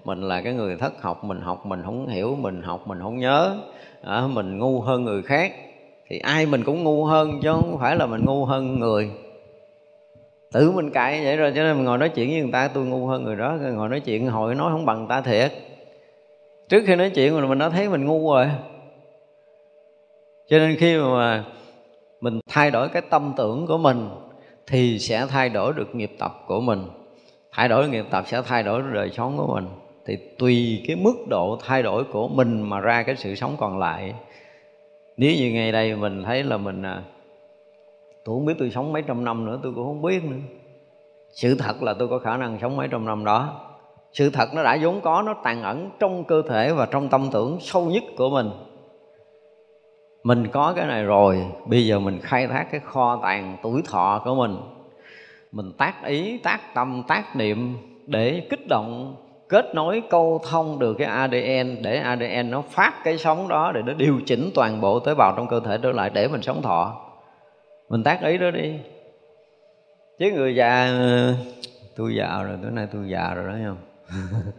mình là cái người thất học mình học mình không hiểu mình học mình không nhớ. À, mình ngu hơn người khác. Thì ai mình cũng ngu hơn chứ không phải là mình ngu hơn người. Tự mình cãi vậy rồi cho nên mình ngồi nói chuyện với người ta tôi ngu hơn người đó. Ngồi nói chuyện hồi nói không bằng ta thiệt. Trước khi nói chuyện mình đã thấy mình ngu rồi. Cho nên khi mà mình thay đổi cái tâm tưởng của mình thì sẽ thay đổi được nghiệp tập của mình. Thay đổi nghiệp tập sẽ thay đổi đời sống của mình thì tùy cái mức độ thay đổi của mình mà ra cái sự sống còn lại. Nếu như ngày đây mình thấy là mình à, tôi không biết tôi sống mấy trăm năm nữa tôi cũng không biết nữa. Sự thật là tôi có khả năng sống mấy trăm năm đó. Sự thật nó đã vốn có nó tàn ẩn trong cơ thể và trong tâm tưởng sâu nhất của mình. Mình có cái này rồi bây giờ mình khai thác cái kho tàng tuổi thọ của mình. Mình tác ý tác tâm tác niệm để kích động kết nối câu thông được cái ADN để ADN nó phát cái sóng đó để nó điều chỉnh toàn bộ tế bào trong cơ thể trở lại để mình sống thọ. Mình tác ý đó đi. Chứ người già, tôi già rồi, tối nay tôi già rồi đó không?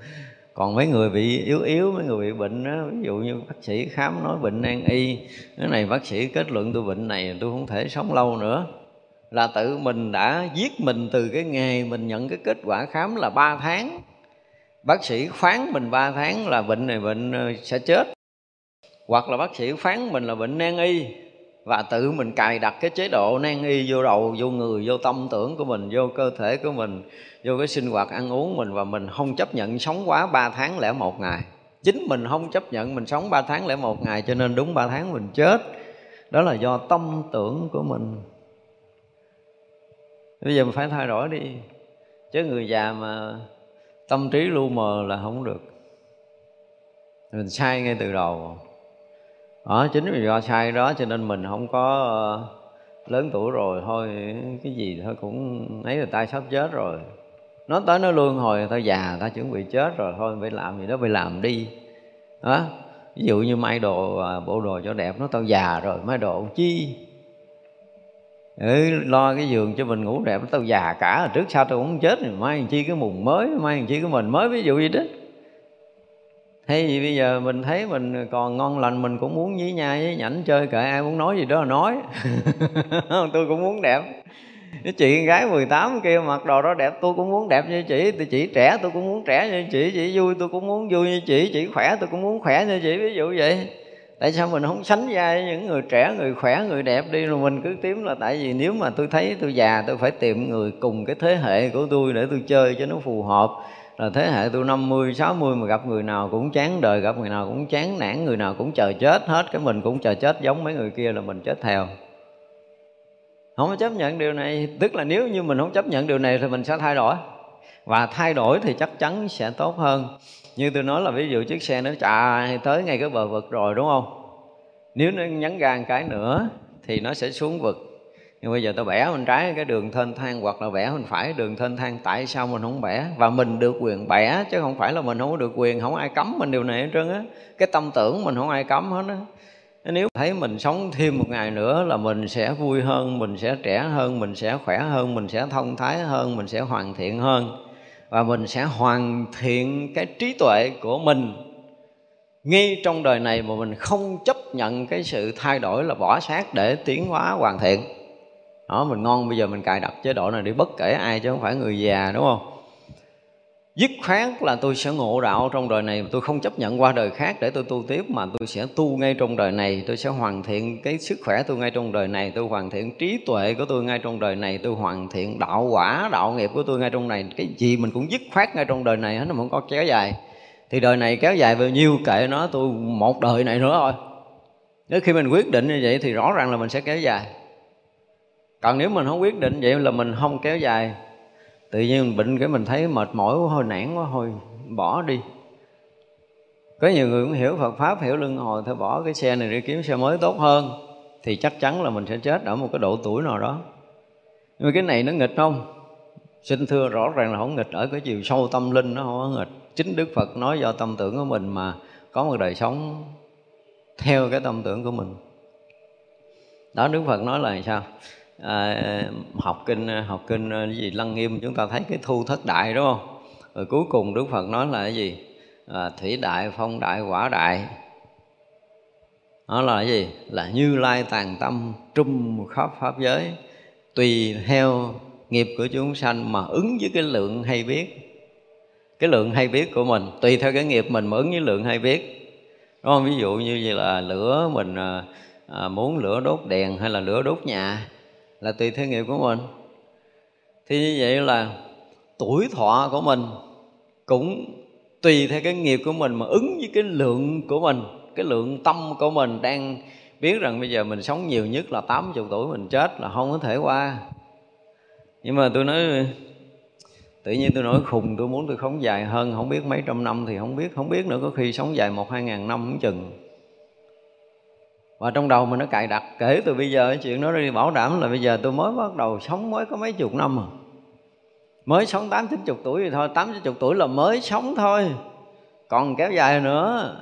Còn mấy người bị yếu yếu, mấy người bị bệnh đó, ví dụ như bác sĩ khám nói bệnh nan y, cái này bác sĩ kết luận tôi bệnh này tôi không thể sống lâu nữa. Là tự mình đã giết mình từ cái ngày mình nhận cái kết quả khám là 3 tháng bác sĩ phán mình 3 tháng là bệnh này bệnh ờ, sẽ chết. Hoặc là bác sĩ phán mình là bệnh nan y và tự mình cài đặt cái chế độ nan y vô đầu, vô người, vô tâm tưởng của mình, vô cơ thể của mình, vô cái sinh hoạt ăn uống mình và mình không chấp nhận sống quá 3 tháng lẻ một ngày. Chính mình không chấp nhận mình sống 3 tháng lẻ một ngày cho nên đúng 3 tháng mình chết. Đó là do tâm tưởng của mình. Bây giờ mình phải thay đổi đi. Chứ người già mà tâm trí lu mờ là không được. Mình sai ngay từ đầu. Đó, chính vì do sai đó cho nên mình không có ờ, lớn tuổi rồi, thôi, cái gì thôi cũng ấy là tay sắp chết rồi. Nó tới nó luôn hồi, ta già, ta chuẩn bị chết rồi, thôi, phải làm gì đó, phải làm đi. Đó, ví dụ như may đồ à, bộ đồ cho đẹp, nó tao già rồi may đồ chi? Ừ, lo cái giường cho mình ngủ đẹp tao già cả trước sau tao cũng chết rồi mai chi cái mùng mới mai chi cái mình mới ví dụ gì đó. Thay gì bây giờ mình thấy mình còn ngon lành Mình cũng muốn nhí nhai với nhảnh chơi Kệ ai muốn nói gì đó là nói. Tôi cũng muốn đẹp. Cái chị gái 18 kia mặc đồ đó đẹp tôi cũng muốn đẹp như chị tôi chỉ trẻ tôi cũng muốn trẻ như chị chị vui tôi cũng muốn vui như chị chị khỏe tôi cũng muốn khỏe như chị ví dụ vậy tại sao mình không sánh vai với những người trẻ người khỏe người đẹp đi rồi mình cứ tím là tại vì nếu mà tôi thấy tôi già tôi phải tìm người cùng cái thế hệ của tôi để tôi chơi cho nó phù hợp là thế hệ tôi 50, 60 mà gặp người nào cũng chán đời, gặp người nào cũng chán nản, người nào cũng chờ chết hết, cái mình cũng chờ chết giống mấy người kia là mình chết theo. Không có chấp nhận điều này, tức là nếu như mình không chấp nhận điều này thì mình sẽ thay đổi. Và thay đổi thì chắc chắn sẽ tốt hơn. Như tôi nói là ví dụ chiếc xe nó chạy tới ngay cái bờ vực rồi, đúng không? Nếu nó nhấn ga một cái nữa thì nó sẽ xuống vực. Nhưng bây giờ tôi bẻ bên trái cái đường thênh thang hoặc là bẻ bên phải đường thênh thang, tại sao mình không bẻ? Và mình được quyền bẻ, chứ không phải là mình không được quyền, không ai cấm mình điều này hết trơn á. Cái tâm tưởng mình không ai cấm hết á. Nếu thấy mình sống thêm một ngày nữa là mình sẽ vui hơn, mình sẽ trẻ hơn, mình sẽ khỏe hơn, mình sẽ thông thái hơn, mình sẽ hoàn thiện hơn và mình sẽ hoàn thiện cái trí tuệ của mình. Ngay trong đời này mà mình không chấp nhận cái sự thay đổi là bỏ xác để tiến hóa hoàn thiện. Đó, mình ngon, bây giờ mình cài đặt chế độ này đi, bất kể ai chứ không phải người già, đúng không? Dứt khoát là tôi sẽ ngộ đạo trong đời này. Tôi không chấp nhận qua đời khác để tôi tu tiếp, mà tôi sẽ tu ngay trong đời này. Tôi sẽ hoàn thiện cái sức khỏe tôi ngay trong đời này. Tôi hoàn thiện trí tuệ của tôi ngay trong đời này. Tôi hoàn thiện đạo quả, đạo nghiệp của tôi ngay trong này. Cái gì mình cũng dứt khoát ngay trong đời này hết, nó không có kéo dài. Thì đời này kéo dài bao nhiêu kệ nó, tôi một đời này nữa thôi. Nếu khi mình quyết định như vậy thì rõ ràng là mình sẽ kéo dài. Còn nếu mình không quyết định vậy là mình không kéo dài tự nhiên mình bệnh cái mình thấy mệt mỏi quá hồi nản quá hồi bỏ đi. Có nhiều người cũng hiểu Phật pháp, hiểu lưng hồi, thôi bỏ cái xe này đi kiếm xe mới tốt hơn, thì chắc chắn là mình sẽ chết ở một cái độ tuổi nào đó. Nhưng mà cái này nó nghịch không? Xin thưa rõ ràng là không nghịch, ở cái chiều sâu tâm linh nó không có nghịch. Chính đức phật nói do tâm tưởng của mình mà có một đời sống theo cái tâm tưởng của mình. Đó, đức phật nói là sao? À, học kinh học kinh ờ, cái gì lăng nghiêm chúng ta thấy cái thu thất đại đúng không? Rồi cuối cùng đức phật nói là cái gì? À, thủy đại phong đại quả đại. Đó là cái gì? Là như lai tàn tâm trung khắp pháp giới. Tùy theo nghiệp của chúng sanh mà ứng với cái lượng hay biết. Cái lượng hay biết của mình tùy theo cái nghiệp mình mà ứng với lượng hay biết. Đúng không? Ví dụ như vậy là lửa mình à, à, muốn lửa đốt đèn hay là lửa đốt nhà là tùy theo nghiệp của mình. Thì như vậy là tuổi thọ của mình cũng tùy theo cái nghiệp của mình mà ứng với cái lượng của mình, cái lượng tâm của mình đang biết rằng bây giờ mình sống nhiều nhất là 80 tuổi mình chết là không có thể qua. Nhưng mà tôi nói, tự nhiên tôi nói khùng, tôi muốn tôi sống dài hơn, không biết mấy trăm năm thì không biết không biết nữa, có khi sống dài một, hai ngàn năm cũng chừng và trong đầu mình nó cài đặt, kể từ bây giờ cái chuyện đó đi, bảo đảm là bây giờ tôi mới bắt đầu sống mới có mấy chục năm à. Mới sống tám, chín chục tuổi thì thôi, tám, chín chục tuổi là mới sống thôi. Còn kéo dài nữa.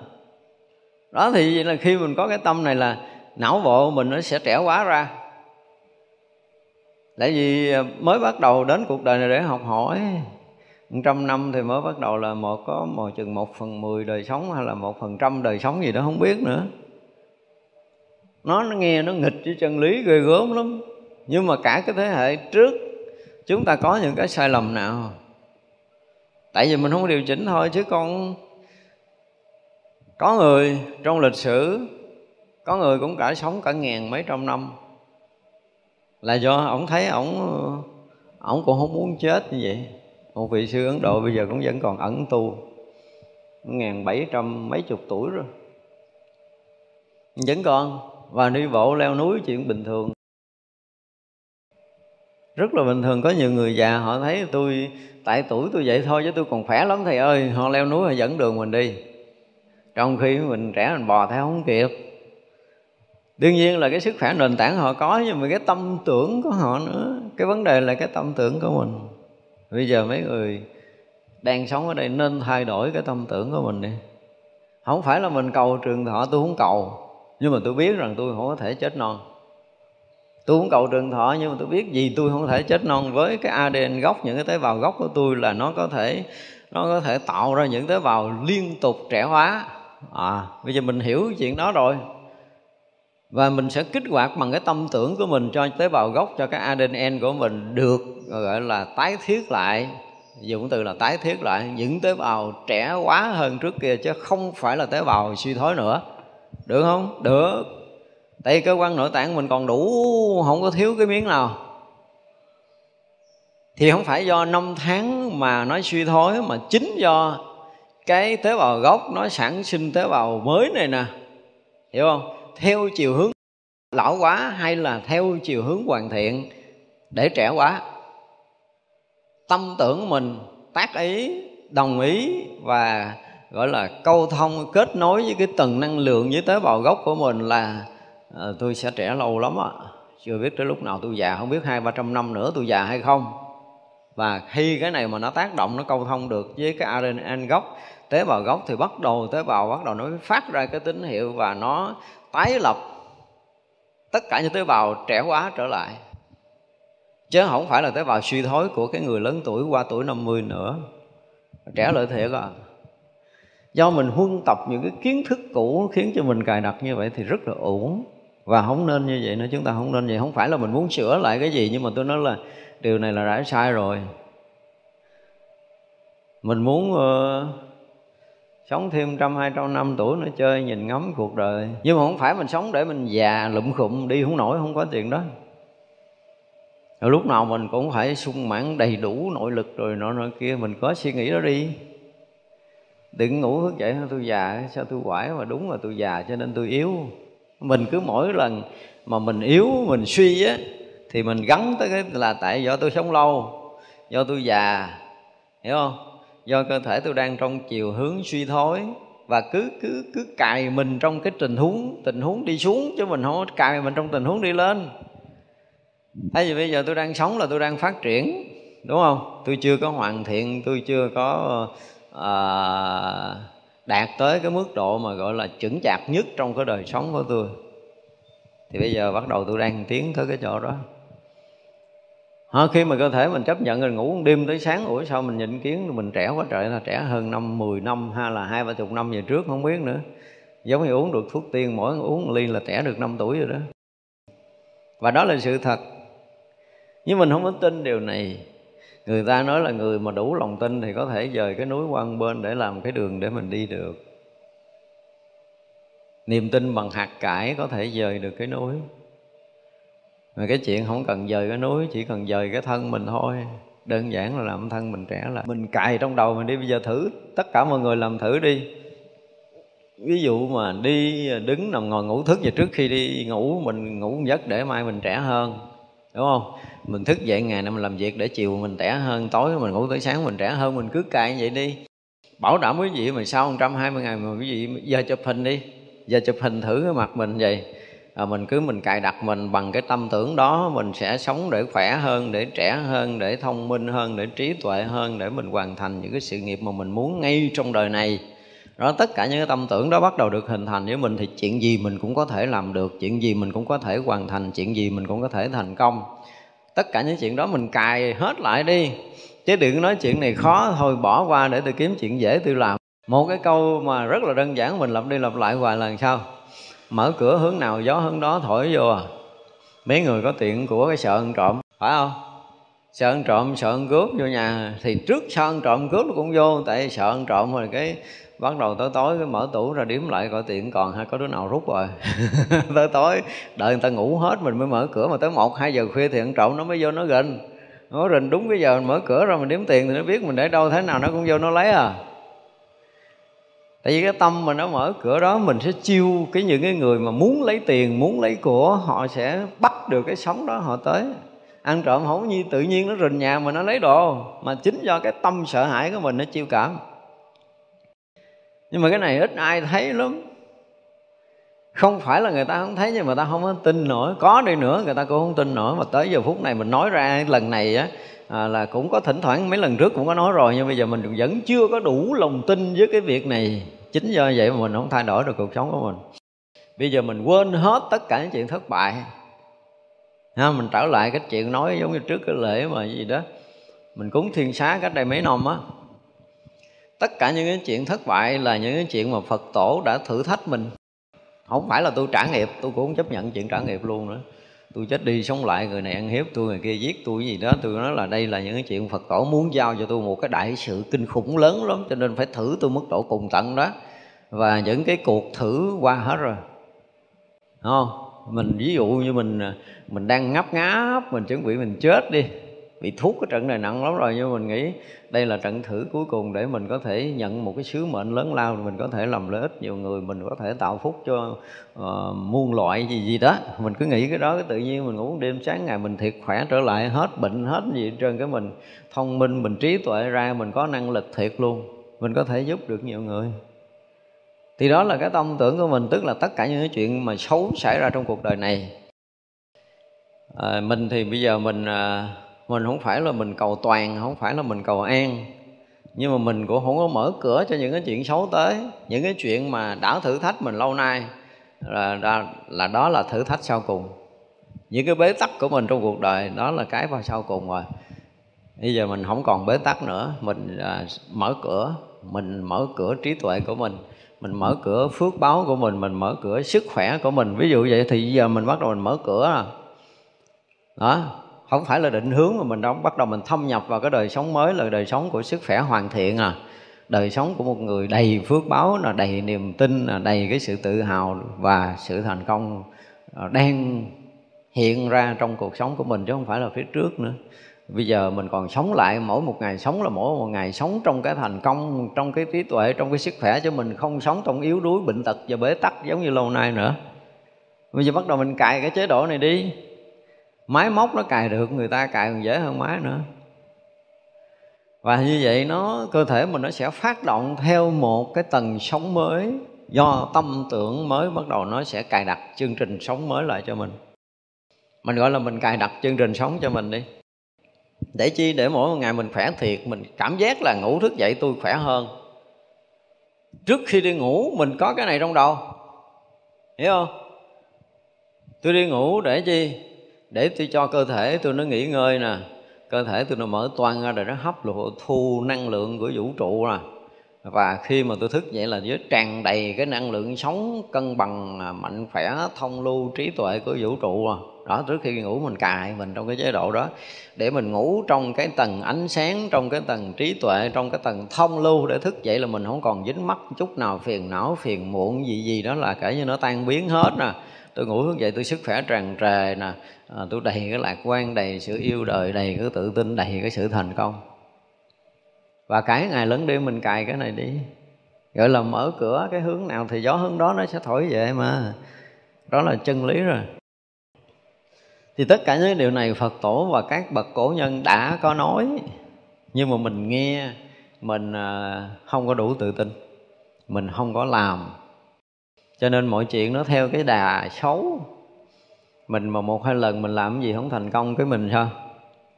Đó thì vậy là khi mình có cái tâm này là não bộ mình nó sẽ trẻ quá ra. Tại vì mới bắt đầu đến cuộc đời này để học hỏi. Trăm năm thì mới bắt đầu là một có một chừng một phần mười đời sống hay là một phần trăm đời sống gì đó không biết nữa nó, nó nghe nó nghịch với chân lý ghê gớm lắm. Nhưng mà cả cái thế hệ trước chúng ta có những cái sai lầm nào? Tại vì mình không điều chỉnh thôi chứ con có người trong lịch sử có người cũng cả sống cả ngàn mấy trăm năm. Là do ổng thấy ổng ổng cũng không muốn chết như vậy. Một vị sư ấn độ bây giờ cũng vẫn còn ẩn tu. Ngàn bảy trăm mấy chục tuổi rồi. Vẫn còn và đi bộ, leo núi, chuyện bình thường. Rất là bình thường. Có nhiều người già họ thấy tôi, tại tuổi tôi vậy thôi, chứ tôi còn khỏe lắm thầy ơi. Họ leo núi, họ dẫn đường mình đi. Trong khi mình trẻ, mình bò theo không kịp. Đương nhiên là cái sức khỏe nền tảng họ có, nhưng mà cái tâm tưởng của họ nữa. Cái vấn đề là cái tâm tưởng của mình. Bây giờ mấy người đang sống ở đây nên thay đổi cái tâm tưởng của mình đi. Không phải là mình cầu trường thọ, tôi không cầu nhưng mà tôi biết rằng tôi không có thể chết non. Tôi cũng cầu trường thọ, nhưng mà tôi biết gì tôi không thể chết non. Với cái ADN gốc, những cái tế bào gốc của tôi là nó có thể, nó có thể tạo ra những tế bào liên tục trẻ hóa. À bây giờ mình hiểu chuyện đó rồi. Và mình sẽ kích hoạt bằng cái tâm tưởng của mình cho tế bào gốc, cho cái ADN của mình được, gọi là, tái thiết lại. Dụng từ là tái thiết lại. Những tế bào trẻ quá hơn trước kia, chứ không phải là tế bào suy thoái nữa được không? Được. Tại vì cơ quan nội tạng mình còn đủ, không có thiếu cái miếng nào. Thì không phải do năm tháng mà nó suy thoái, mà chính do cái tế bào gốc nó sản sinh tế bào mới này nè. Hiểu không? Theo chiều hướng lão quá hay là theo chiều hướng hoàn thiện, để trẻ quá tâm tưởng mình tác ý, đồng ý và gọi là câu thông kết nối với cái tầng năng lượng với tế bào gốc của mình là à, tôi sẽ trẻ lâu lắm ạ, chưa biết tới lúc nào tôi già không biết hai ba trăm năm nữa tôi già hay không. Và khi cái này mà nó tác động nó câu thông được với cái ADN gốc tế bào gốc thì bắt đầu tế bào bắt đầu nó phát ra cái tín hiệu và nó tái lập. Tất cả những tế bào trẻ hóa trở lại. Chứ không phải là tế bào suy thoái của cái người lớn tuổi qua tuổi 50 nữa. Trẻ lại thiệt à do mình huân tập những cái kiến thức cũ khiến cho mình cài đặt như vậy thì rất là ổn và không nên như vậy nữa chúng ta không nên vậy. Không phải là mình muốn sửa lại cái gì nhưng mà tôi nói là điều này là đã sai rồi. Mình muốn uh, sống thêm trăm hai trăm năm tuổi nữa chơi nhìn ngắm cuộc đời. Nhưng mà không phải mình sống để mình già lụm khụm đi không nổi không có tiền đó. Rồi lúc nào mình cũng phải sung mãn đầy đủ nội lực rồi nọ nọ kia mình có suy nghĩ đó đi đừng ngủ thức dậy tôi già, sao tôi quải mà đúng là tôi già cho nên tôi yếu. Mình cứ mỗi lần mà mình yếu, mình suy á, thì mình gắn tới cái là tại do tôi sống lâu, do tôi già, hiểu không? Do cơ thể tôi đang trong chiều hướng suy thối và cứ cứ cứ cài mình trong cái tình huống tình huống đi xuống chứ mình không cài mình trong tình huống đi lên. Thay vì bây giờ tôi đang sống là tôi đang phát triển, đúng không? Tôi chưa có hoàn thiện, tôi chưa có à, đạt tới cái mức độ mà gọi là chững chạc nhất trong cái đời sống của tôi. Thì bây giờ bắt đầu tôi đang tiến tới cái chỗ đó. À, khi mà cơ thể mình chấp nhận rồi ngủ một đêm tới sáng ủa sao mình nhìn kiến mình trẻ quá trời là trẻ hơn năm 10 năm hay là hai ba chục năm về trước không biết nữa. Giống như uống được thuốc tiên mỗi uống một ly là trẻ được 5 tuổi rồi đó. Và đó là sự thật. Nhưng mình không có tin điều này người ta nói là người mà đủ lòng tin thì có thể dời cái núi qua bên để làm cái đường để mình đi được. Niềm tin bằng hạt cải có thể dời được cái núi. Mà cái chuyện không cần dời cái núi, chỉ cần dời cái thân mình thôi. Đơn giản là làm thân mình trẻ là mình cài trong đầu mình đi, bây giờ thử. Tất cả mọi người làm thử đi. Ví dụ mà đi à, đứng nằm ngồi ngủ thức và trước khi đi ngủ, mình ngủ giấc để mai mình trẻ hơn đúng không? Mình thức dậy ngày nào mình làm việc để chiều mình trẻ hơn tối mình ngủ tới sáng mình trẻ hơn mình cứ cài vậy đi. Bảo đảm quý vị mà sau 120 ngày mà quý vị giờ chụp hình đi giờ chụp hình thử cái mặt mình vậy. À, mình cứ mình cài đặt mình bằng cái tâm tưởng đó mình sẽ sống để khỏe hơn để trẻ hơn để thông minh hơn để trí tuệ hơn để mình hoàn thành những cái sự nghiệp mà mình muốn ngay trong đời này đó tất cả những cái tâm tưởng đó bắt đầu được hình thành với mình thì chuyện gì mình cũng có thể làm được, chuyện gì mình cũng có thể hoàn thành, chuyện gì mình cũng có thể thành công. Tất cả những chuyện đó mình cài hết lại đi. Chứ đừng nói chuyện này khó thôi, bỏ qua để tôi kiếm chuyện dễ tôi làm. Một cái câu mà rất là đơn giản, mình lặp đi lặp lại hoài là sao mở cửa hướng nào, gió hướng đó thổi vô à. Mấy người có tiền của cái sợ ăn trộm, phải không? Sợ ăn trộm, sợ ăn cướp vô nhà. Thì trước sợ ăn trộm cướp nó cũng vô, tại sợ ăn trộm rồi cái bắt đầu tối tối cái mở tủ ra điếm lại coi tiền còn hay có đứa nào rút rồi. Tới tối, đợi người ta ngủ hết mình mới mở cửa mà tới một, hai giờ khuya thì ăn trộm nó mới vô nó rình. Nó rình đúng cái giờ mình mở cửa ra mình đếm tiền thì nó biết mình để đâu, thế nào nó cũng vô nó lấy à. Tại vì cái tâm mà nó mở cửa đó, mình sẽ chiêu cái những cái người mà muốn lấy tiền, muốn lấy của, họ sẽ bắt được cái sống đó họ tới. Ăn trộm không như tự nhiên nó rình nhà mà nó lấy đồ. Mà chính do cái tâm sợ hãi của mình nó chiêu cảm nhưng mà cái này ít ai thấy lắm. Không phải là người ta không thấy nhưng mà ta không có tin nổi. Có đi nữa người ta cũng không tin nổi. Mà tới giờ phút này mình nói ra lần này á à, là cũng có thỉnh thoảng mấy lần trước cũng có nói rồi nhưng bây giờ mình vẫn chưa có đủ lòng tin với cái việc này. Chính do vậy mà mình không thay đổi được cuộc sống của mình. Bây giờ mình quên hết tất cả những chuyện thất bại. Ha, mình trở lại cái chuyện nói giống như trước cái lễ mà gì đó. Mình cúng thiên xá cách đây mấy năm á tất cả những cái chuyện thất bại là những cái chuyện mà phật tổ đã thử thách mình. Không phải là tôi trả nghiệp, tôi cũng không chấp nhận chuyện trả nghiệp luôn nữa. Tôi chết đi sống lại, người này ăn hiếp tôi, người kia giết tôi, gì đó. Tôi nói là đây là những cái chuyện phật tổ muốn giao cho tôi một cái đại sự kinh khủng lớn lắm, cho nên phải thử tôi mức độ cùng tận đó. Và những cái cuộc thử qua hết rồi. Đúng không, mình ví dụ như mình mình đang ngáp ngáp, mình chuẩn bị mình chết đi bị thuốc cái trận này nặng lắm rồi nhưng mình nghĩ đây là trận thử cuối cùng để mình có thể nhận một cái sứ mệnh lớn lao mình có thể làm lợi ích nhiều người mình có thể tạo phúc cho uh, muôn loại gì gì đó. Mình cứ nghĩ cái đó cái tự nhiên mình ngủ đêm sáng ngày mình thiệt khỏe trở lại hết bệnh hết gì trên cái mình thông minh mình trí tuệ ra mình có năng lực thiệt luôn mình có thể giúp được nhiều người. Thì đó là cái tâm tưởng của mình tức là tất cả những cái chuyện mà xấu xảy ra trong cuộc đời này. À, mình thì bây giờ mình à, mình không phải là mình cầu toàn không phải là mình cầu an. Nhưng mà mình cũng không có mở cửa cho những cái chuyện xấu tới những cái chuyện mà đã thử thách mình lâu nay là là, là đó là thử thách sau cùng. Những cái bế tắc của mình trong cuộc đời đó là cái vào sau cùng rồi. Bây giờ mình không còn bế tắc nữa mình à, mở cửa mình mở cửa trí tuệ của mình mình mở cửa phước báo của mình mình mở cửa sức khỏe của mình. Ví dụ vậy thì giờ mình bắt đầu mình mở cửa à. đó không phải là định hướng mà mình đã bắt đầu mình thâm nhập vào cái đời sống mới, là đời sống của sức khỏe hoàn thiện à. Đời sống của một người đầy phước báo là đầy niềm tin là đầy cái sự tự hào và sự thành công à, đang hiện ra trong cuộc sống của mình chứ không phải là phía trước nữa. Bây giờ mình còn sống lại, mỗi một ngày sống là mỗi một ngày sống trong cái thành công, trong cái trí tuệ, trong cái sức khỏe cho mình không sống trong yếu đuối, bệnh tật và bế tắc giống như lâu nay nữa. Bây giờ bắt đầu mình cài cái chế độ này đi máy móc nó cài được, người ta cài còn dễ hơn máy nữa. Và như vậy nó, cơ thể mình nó sẽ phát động theo một cái tầng sống mới do tâm tưởng mới bắt đầu nó sẽ cài đặt chương trình sống mới lại cho mình. Mình gọi là mình cài đặt chương trình sống cho mình đi. Để chi? Để mỗi một ngày mình khỏe thiệt, mình cảm giác là ngủ thức dậy tôi khỏe hơn. Trước khi đi ngủ, mình có cái này trong đầu. Hiểu không? Tôi đi ngủ để chi? Để tôi cho cơ thể tôi nó nghỉ ngơi nè. Cơ thể tôi nó mở toan ra rồi nó hấp lộ thu năng lượng của vũ trụ nè và khi mà tôi thức dậy là với tràn đầy cái năng lượng sống cân bằng à, mạnh khỏe, thông lưu, trí tuệ của vũ trụ à. đó, trước khi ngủ mình cài mình trong cái chế độ đó. Để mình ngủ trong cái tầng ánh sáng, trong cái tầng trí tuệ, trong cái tầng thông lưu để thức dậy là mình không còn dính mắc chút nào phiền não, phiền muộn, gì gì đó là kể như nó tan biến hết nè tôi ngủ thức dậy tôi sức khỏe tràn trề nè. À, tôi đầy cái lạc quan đầy sự yêu đời đầy cái tự tin đầy cái sự thành công. Và cái ngày lớn đêm mình cài cái này đi. Gọi là mở cửa cái hướng nào thì gió hướng đó nó sẽ thổi về mà. Đó là chân lý rồi. Thì tất cả những điều này phật tổ và các bậc cổ nhân đã có nói. Nhưng mà mình nghe mình à, không có đủ tự tin. Mình không có làm cho nên mọi chuyện nó theo cái đà xấu. Mình mà một hai lần mình làm cái gì không thành công cái mình sao?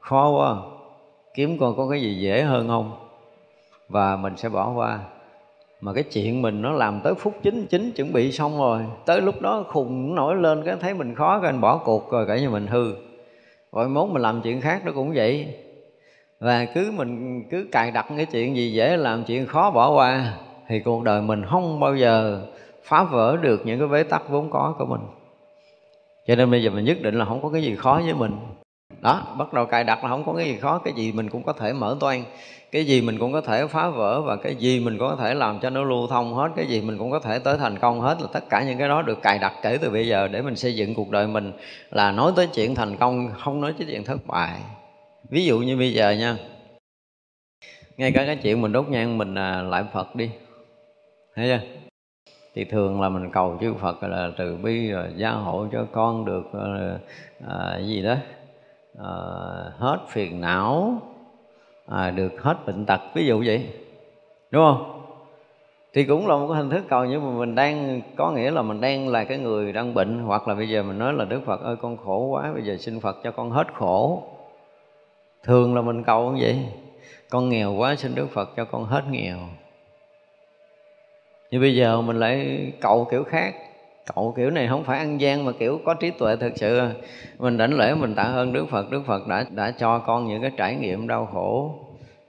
Khó quá. Kiếm coi có cái gì dễ hơn không? Và mình sẽ bỏ qua. Mà cái chuyện mình nó làm tới phút chín chín chuẩn bị xong rồi, tới lúc đó khùng nổi lên cái thấy mình khó, cái anh bỏ cuộc rồi, cả như mình hư. Rồi mốt mình làm chuyện khác nó cũng vậy. Và cứ mình, cứ cài đặt cái chuyện gì dễ làm chuyện khó bỏ qua, thì cuộc đời mình không bao giờ phá vỡ được những cái bế tắc vốn có của mình. Cho nên bây giờ mình nhất định là không có cái gì khó với mình. Đó bắt đầu cài đặt là không có cái gì khó cái gì mình cũng có thể mở toan cái gì mình cũng có thể phá vỡ và cái gì mình cũng có thể làm cho nó lưu thông hết cái gì mình cũng có thể tới thành công hết là tất cả những cái đó được cài đặt kể từ bây giờ để mình xây dựng cuộc đời mình là nói tới chuyện thành công không nói tới chuyện thất bại. Ví dụ như bây giờ nha ngay cả cái chuyện mình đốt nhang mình à, lại phật đi. Thấy chưa? Thì thường là mình cầu chư Phật là từ bi rồi gia hộ cho con được à, gì đó à, hết phiền não à, được hết bệnh tật ví dụ vậy đúng không? Thì cũng là một cái hình thức cầu nhưng mà mình đang có nghĩa là mình đang là cái người đang bệnh hoặc là bây giờ mình nói là Đức Phật ơi con khổ quá bây giờ xin Phật cho con hết khổ. Thường là mình cầu như vậy con nghèo quá xin Đức Phật cho con hết nghèo nhưng bây giờ mình lại cầu kiểu khác. Cậu kiểu này không phải ăn gian mà kiểu có trí tuệ thực sự. Mình đảnh lễ mình tạ ơn đức phật đức phật đã đã cho con những cái trải nghiệm đau khổ.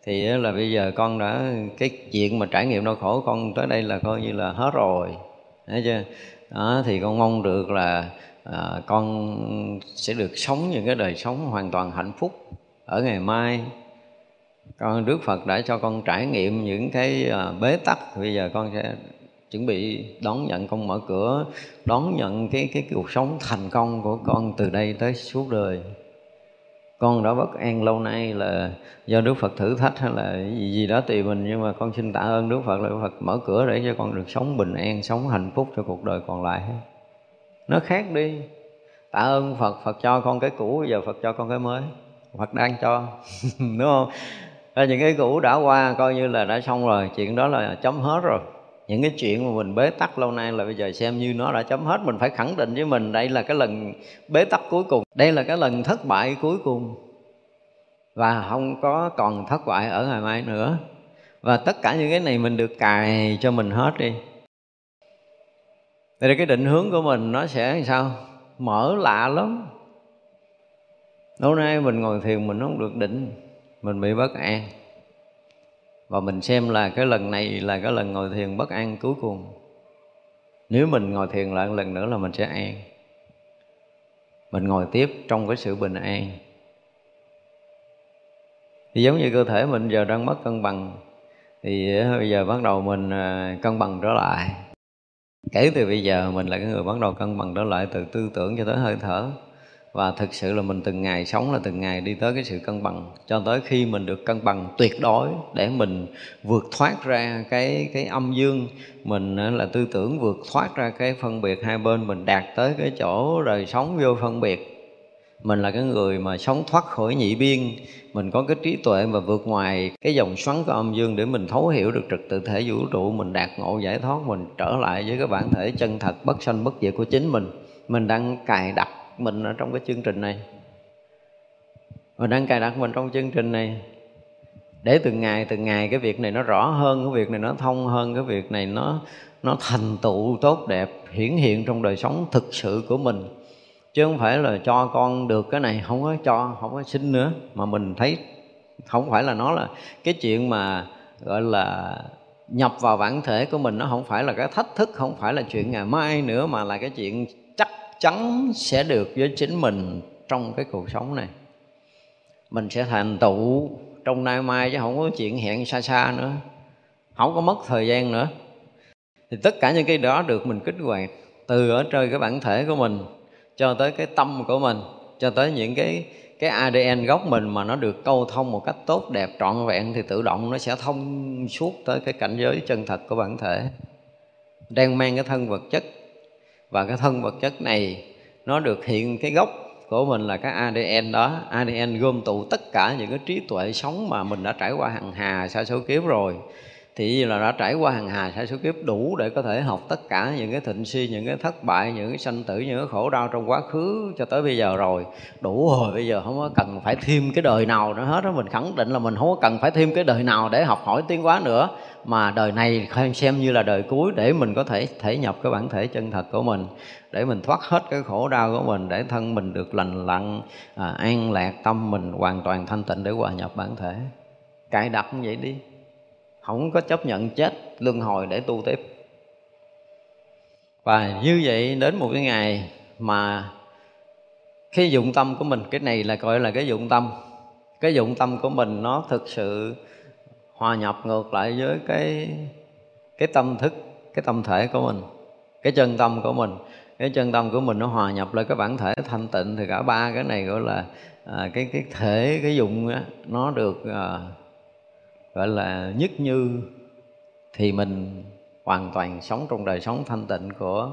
Thì là bây giờ con đã cái chuyện mà trải nghiệm đau khổ con tới đây là coi như là hết rồi. Thấy chưa? Đó, thì con mong được là à, con sẽ được sống những cái đời sống hoàn toàn hạnh phúc ở ngày mai con Đức Phật đã cho con trải nghiệm những cái à, bế tắc. Bây giờ con sẽ chuẩn bị đón nhận, con mở cửa, đón nhận cái cái cuộc sống thành công của con từ đây tới suốt đời. Con đã bất an lâu nay là do Đức Phật thử thách hay là gì gì đó tùy mình, nhưng mà con xin tạ ơn Đức Phật là Đức Phật mở cửa để cho con được sống bình an, sống hạnh phúc cho cuộc đời còn lại. Nó khác đi. Tạ ơn Phật Phật cho con cái cũ, giờ Phật cho con cái mới. Phật đang cho, đúng không? Và những cái cũ đã qua coi như là đã xong rồi. Chuyện đó là chấm hết rồi. Những cái chuyện mà mình bế tắc lâu nay là bây giờ xem như nó đã chấm hết. Mình phải khẳng định với mình đây là cái lần bế tắc cuối cùng. Đây là cái lần thất bại cuối cùng. Và không có còn thất bại ở ngày mai nữa. Và tất cả những cái này mình được cài cho mình hết đi. Thì cái định hướng của mình nó sẽ làm sao? Mở lạ lắm. Lâu nay mình ngồi thiền mình không được định mình bị bất an. Và mình xem là cái lần này là cái lần ngồi thiền bất an cuối cùng. Nếu mình ngồi thiền lại một lần nữa là mình sẽ an. Mình ngồi tiếp trong cái sự bình an. Thì giống như cơ thể mình giờ đang mất cân bằng, thì bây giờ bắt đầu mình à, cân bằng trở lại. Kể từ bây giờ mình là cái người bắt đầu cân bằng trở lại từ tư tưởng cho tới hơi thở và thực sự là mình từng ngày sống là từng ngày đi tới cái sự cân bằng. Cho tới khi mình được cân bằng tuyệt đối để mình vượt thoát ra cái cái âm dương, mình ờ, là tư tưởng vượt thoát ra cái phân biệt, hai bên mình đạt tới cái chỗ đời sống vô phân biệt. Mình là cái người mà sống thoát khỏi nhị biên, mình có cái trí tuệ và vượt ngoài cái dòng xoắn của âm dương để mình thấu hiểu được trực tự thể vũ trụ, mình đạt ngộ giải thoát, mình trở lại với cái bản thể chân thật bất sanh bất diệt của chính mình. Mình đang cài đặt mình ở trong cái chương trình này. Mình đang cài đặt mình trong chương trình này để từng ngày từng ngày cái việc này nó rõ hơn, cái việc này nó thông hơn, cái việc này nó nó thành tựu tốt đẹp, hiển hiện trong đời sống thực sự của mình. Chứ không phải là cho con được cái này, không có cho, không có xin nữa. Mà mình thấy không phải là nó là cái chuyện mà, gọi là, nhập vào bản thể của mình. Nó không phải là cái thách thức, không phải là chuyện ngày mai nữa, mà là cái chuyện chắn sẽ được với chính mình trong cái cuộc sống này. Mình sẽ thành tựu trong nay mai chứ không có chuyện hẹn xa xa nữa, không có mất thời gian nữa. Thì tất cả những cái đó được mình kích hoạt từ ở trên cái bản thể của mình cho tới cái tâm của mình, cho tới những cái cái ADN gốc mình mà nó được câu thông một cách tốt đẹp, trọn vẹn thì tự động nó sẽ thông suốt tới cái cảnh giới chân thật của bản thể. Đang mang cái thân vật chất và cái thân vật chất này, nó được hiện cái gốc của mình là cái ADN đó. ADN gom tụ tất cả những cái trí tuệ sống mà mình đã trải qua hàng hà, sa số kiếp rồi thì là đã trải qua hàng hà sa số kiếp đủ để có thể học tất cả những cái thịnh suy những cái thất bại những cái sanh tử những cái khổ đau trong quá khứ cho tới bây giờ rồi. Đủ rồi bây giờ không có cần phải thêm cái đời nào nữa hết đó mình khẳng định là mình không có cần phải thêm cái đời nào để học hỏi tiến hóa nữa. Mà đời này xem như là đời cuối để mình có thể thể nhập cái bản thể chân thật của mình để mình thoát hết cái khổ đau của mình để thân mình được lành lặn à, an lạc tâm mình hoàn toàn thanh tịnh để hòa nhập bản thể. Cài đặt như vậy đi không có chấp nhận chết luân hồi để tu tiếp. Và như vậy đến một cái ngày mà khi dụng tâm của mình cái này là gọi là cái dụng tâm. Cái dụng tâm của mình nó thực sự hòa nhập ngược lại với cái cái tâm thức cái tâm thể của mình cái chân tâm của mình. Cái chân tâm của mình nó hòa nhập lại cái bản thể thanh tịnh thì cả ba cái này gọi là à, cái cái thể cái dụng đó, nó được à, gọi là nhất như, thì mình hoàn toàn sống trong đời sống thanh tịnh của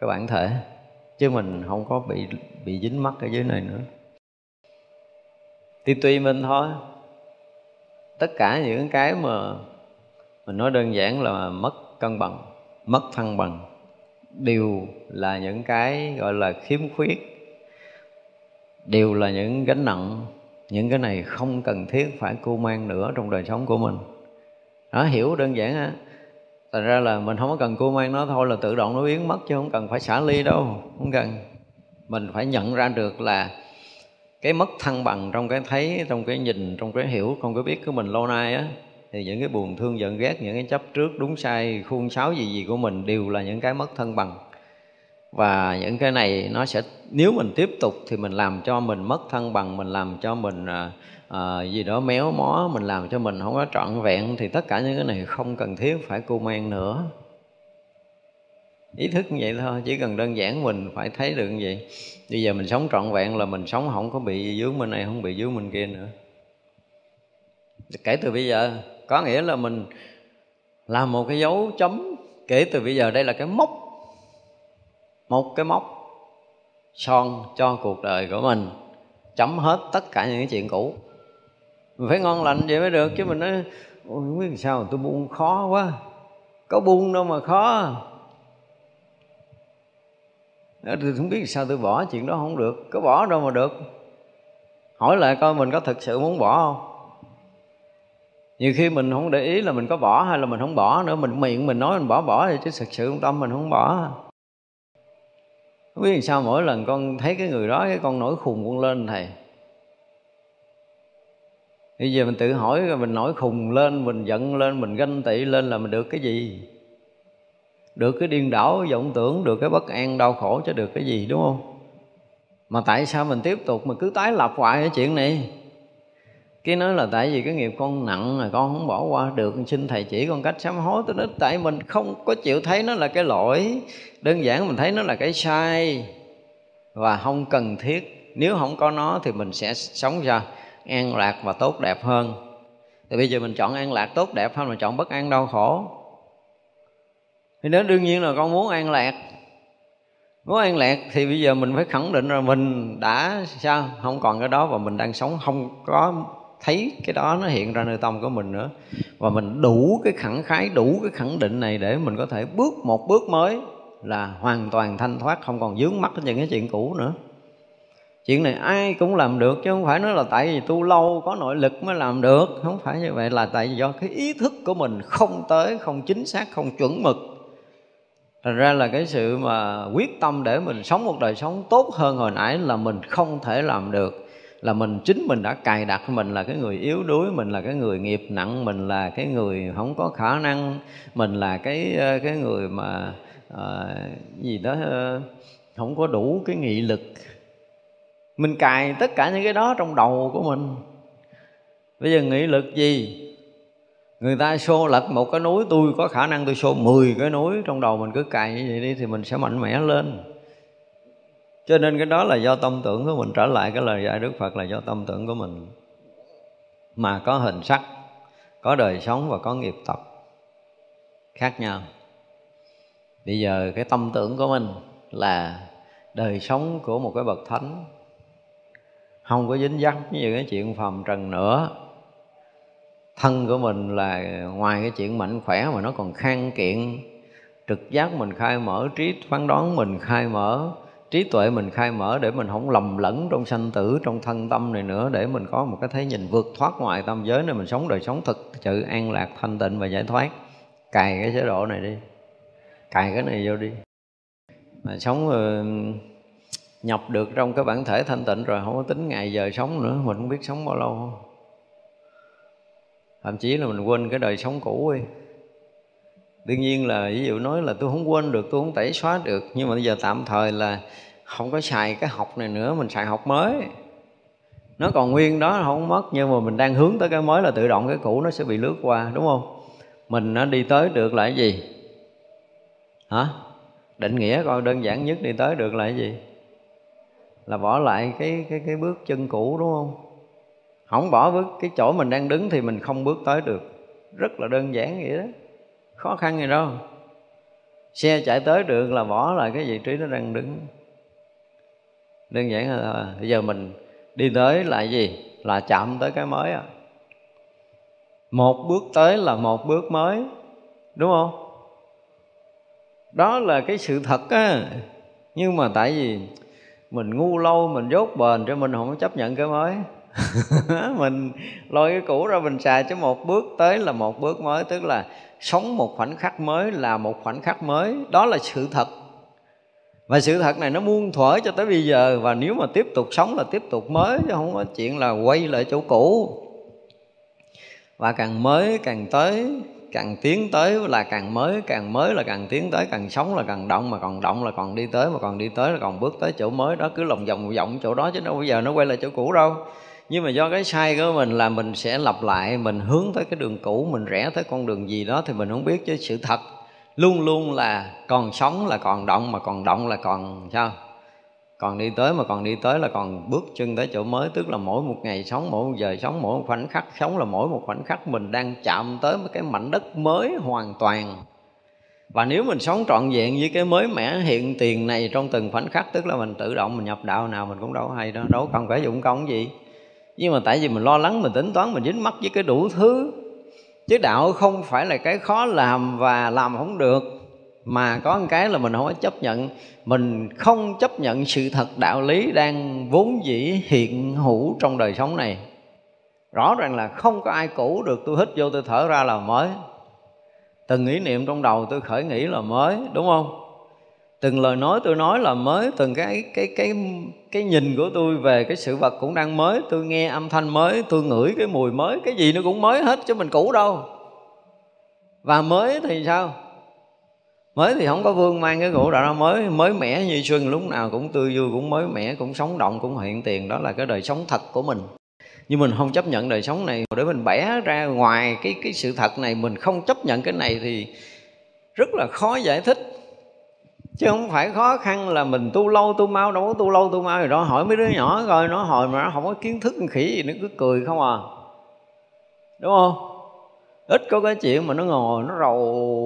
cái bản thể, chứ mình không có bị bị dính mắc ở dưới này nữa. Thì tùy mình thôi. Tất cả những cái mà mình nói đơn giản là mất cân bằng, mất thăng bằng, đều là những cái gọi là khiếm khuyết, đều là những gánh nặng những cái này không cần thiết phải cu mang nữa trong đời sống của mình. Đó hiểu đơn giản á. Thành ra là mình không có cần cu mang nó thôi là tự động nó biến mất chứ không cần phải xả ly đâu, không cần. Mình phải nhận ra được là cái mất thăng bằng trong cái thấy, trong cái nhìn, trong cái hiểu, trong cái biết của mình lâu nay á, thì những cái buồn thương giận ghét, những cái chấp trước đúng sai, khuôn sáo gì gì của mình đều là những cái mất thăng bằng và những cái này nó sẽ nếu mình tiếp tục thì mình làm cho mình mất thăng bằng mình làm cho mình à, gì đó méo mó mình làm cho mình không có trọn vẹn thì tất cả những cái này không cần thiết phải cô mang nữa. Ý thức như vậy thôi chỉ cần đơn giản mình phải thấy được như vậy. Bây giờ mình sống trọn vẹn là mình sống không có bị dướng bên này không bị dướng bên kia nữa. Kể từ bây giờ có nghĩa là mình làm một cái dấu chấm. Kể từ bây giờ đây là cái mốc một cái mốc son cho cuộc đời của mình, chấm hết tất cả những cái chuyện cũ. Mình phải ngon lành vậy mới được, chứ mình nói, ôi, không biết sao tôi buông khó quá, có buông đâu mà khó. Tôi không biết sao tôi bỏ chuyện đó không được, có bỏ đâu mà được. Hỏi lại coi mình có thực sự muốn bỏ không. Nhiều khi mình không để ý là mình có bỏ hay là mình không bỏ nữa, mình miệng mình nói mình bỏ bỏ thì chứ thực sự trong tâm mình không bỏ không biết sao mỗi lần con thấy cái người đó, cái con nổi khùng con lên, thầy. Bây giờ mình tự hỏi rồi mình nổi khùng lên, mình giận lên, mình ganh tị lên là mình được cái gì? Được cái điên đảo vọng tưởng, được cái bất an, đau khổ chứ được cái gì, đúng không? Mà tại sao mình tiếp tục mà cứ tái lập hoài cái chuyện này? Cái nói là tại vì cái nghiệp con nặng mà con không bỏ qua được, xin thầy chỉ con cách sám hối tôi nói tại mình không có chịu thấy nó là cái lỗi. Đơn giản mình thấy nó là cái sai và không cần thiết. Nếu không có nó thì mình sẽ sống ra an lạc và tốt đẹp hơn. Thì bây giờ mình chọn an lạc tốt đẹp hơn là chọn bất an đau khổ. Thì nếu đương nhiên là con muốn an lạc, muốn an lạc thì bây giờ mình phải khẳng định là mình đã sao? Không còn cái đó và mình đang sống không có thấy cái đó nó hiện ra nơi tâm của mình nữa. Và mình đủ cái khẳng khái, đủ cái khẳng định này để mình có thể bước một bước mới là hoàn toàn thanh thoát, không còn dướng mắt đến những cái chuyện cũ nữa. Chuyện này ai cũng làm được, chứ không phải nói là tại vì tu lâu có nội lực mới làm được. Không phải như vậy, là tại vì do cái ý thức của mình không tới, không chính xác, không chuẩn mực. Thành ra là cái sự mà quyết tâm để mình sống một đời sống tốt hơn hồi nãy là mình không thể làm được là mình chính mình đã cài đặt mình là cái người yếu đuối mình là cái người nghiệp nặng mình là cái người không có khả năng mình là cái ờ, cái người mà à, gì đó ờ, không có đủ cái nghị lực. Mình cài tất cả những cái đó trong đầu của mình. Bây giờ nghị lực gì? Người ta xô lật một cái núi tôi có khả năng tôi xô 10 cái núi trong đầu mình cứ cài như vậy đi thì mình sẽ mạnh mẽ lên cho nên cái đó là do tâm tưởng của mình. Trở lại cái lời dạy đức phật là do tâm tưởng của mình. Mà có hình sắc, có đời sống và có nghiệp tập khác nhau. Bây giờ cái tâm tưởng của mình là đời sống của một cái bậc thánh. Không có dính dắt với những cái chuyện phàm trần nữa. Thân của mình là ngoài cái chuyện mạnh khỏe mà nó còn khang kiện. Trực giác mình khai mở, trí phán đoán mình khai mở trí tuệ mình khai mở để mình không lầm lẫn trong sanh tử, trong thân tâm này nữa, để mình có một cái thế nhìn vượt thoát ngoài tâm giới này mình sống đời sống thực sự an lạc, thanh tịnh và giải thoát. Cài cái chế độ này đi. Cài cái này vô đi. Mà sống ờ, nhập được trong cái bản thể thanh tịnh rồi, không có tính ngày giờ sống nữa, mình không biết sống bao lâu. Thậm chí là mình quên cái đời sống cũ đi đương nhiên là ví dụ nói là tôi không quên được, tôi không tẩy xóa được, nhưng mà bây giờ tạm thời là không có xài cái học này nữa, mình xài học mới. Nó còn nguyên đó không mất, nhưng mà mình đang hướng tới cái mới là tự động cái cũ nó sẽ bị lướt qua, đúng không? Mình nó đi tới được là cái gì? Hả? Định nghĩa coi đơn giản nhất đi tới được là cái gì? Là bỏ lại cái cái cái bước chân cũ, đúng không? Không bỏ bước, cái chỗ mình đang đứng thì mình không bước tới được. Rất là đơn giản vậy đó khó khăn gì đâu. Xe chạy tới được là bỏ lại cái vị trí nó đang đứng. Đơn giản là à, bây giờ mình đi tới là gì? Là chạm tới cái mới à một bước tới là một bước mới, đúng không? Đó là cái sự thật á. Nhưng mà tại vì mình ngu lâu, mình dốt bền cho mình không có chấp nhận cái mới. Mình lôi cái cũ ra mình xài chứ một bước tới là một bước mới, tức là sống một khoảnh khắc mới là một khoảnh khắc mới. Đó là sự thật. Và sự thật này nó muôn thuở cho tới bây giờ. Và nếu mà tiếp tục sống là tiếp tục mới, chứ không có chuyện là quay lại chỗ cũ. Và càng mới càng tới, càng tiến tới là càng mới càng mới là càng tiến tới, càng sống là càng động, mà còn động là còn đi tới, mà còn đi tới là còn bước tới chỗ mới. Đó cứ lòng vòng vòng chỗ đó, chứ đâu bây giờ nó quay lại chỗ cũ đâu nhưng mà do cái sai của mình là mình sẽ lặp lại, mình hướng tới cái đường cũ, mình rẽ tới con đường gì đó thì mình không biết chứ sự thật luôn luôn là còn sống là còn động, mà còn động là còn sao? Còn đi tới mà còn đi tới là còn bước chân tới chỗ mới, tức là mỗi một ngày sống, mỗi một giờ sống, mỗi một khoảnh khắc sống là mỗi một khoảnh khắc mình đang chạm tới một cái mảnh đất mới hoàn toàn. Và nếu mình sống trọn vẹn với cái mới mẻ hiện tiền này trong từng khoảnh khắc, tức là mình tự động mình nhập đạo nào mình cũng đâu hay đó, đâu cần phải dụng công gì nhưng mà tại vì mình lo lắng, mình tính toán, mình dính mắc với cái đủ thứ. Chứ đạo không phải là cái khó làm và làm không được, mà có một cái là mình không có chấp nhận. Mình không chấp nhận sự thật đạo lý đang vốn dĩ hiện hữu trong đời sống này. Rõ ràng là không có ai cũ được, tôi hít vô, tôi thở ra là mới. Từng ý niệm trong đầu tôi khởi nghĩ là mới, đúng không? Từng lời nói tôi nói là mới, từng cái cái cái cái nhìn của tôi về cái sự vật cũng đang mới. Tôi nghe âm thanh mới, tôi ngửi cái mùi mới, cái gì nó cũng mới hết chứ mình cũ đâu. Và mới thì sao? Mới thì không có vương mang cái cũ đạo mới mới mẻ như xuân lúc nào cũng tươi vui, cũng mới mẻ, cũng sống động, cũng hiện tiền. Đó là cái đời sống thật của mình. Nhưng mình không chấp nhận đời sống này. Để mình bẻ ra ngoài cái cái sự thật này, mình không chấp nhận cái này thì rất là khó giải thích chứ không phải khó khăn là mình tu lâu tu mau, đâu có tu lâu tu mau gì đó hỏi mấy đứa nhỏ coi nó hồi mà nó không có kiến thức khỉ gì, nó cứ cười không à. Đúng không? Ít có cái chuyện mà nó ngồi, nó rầu,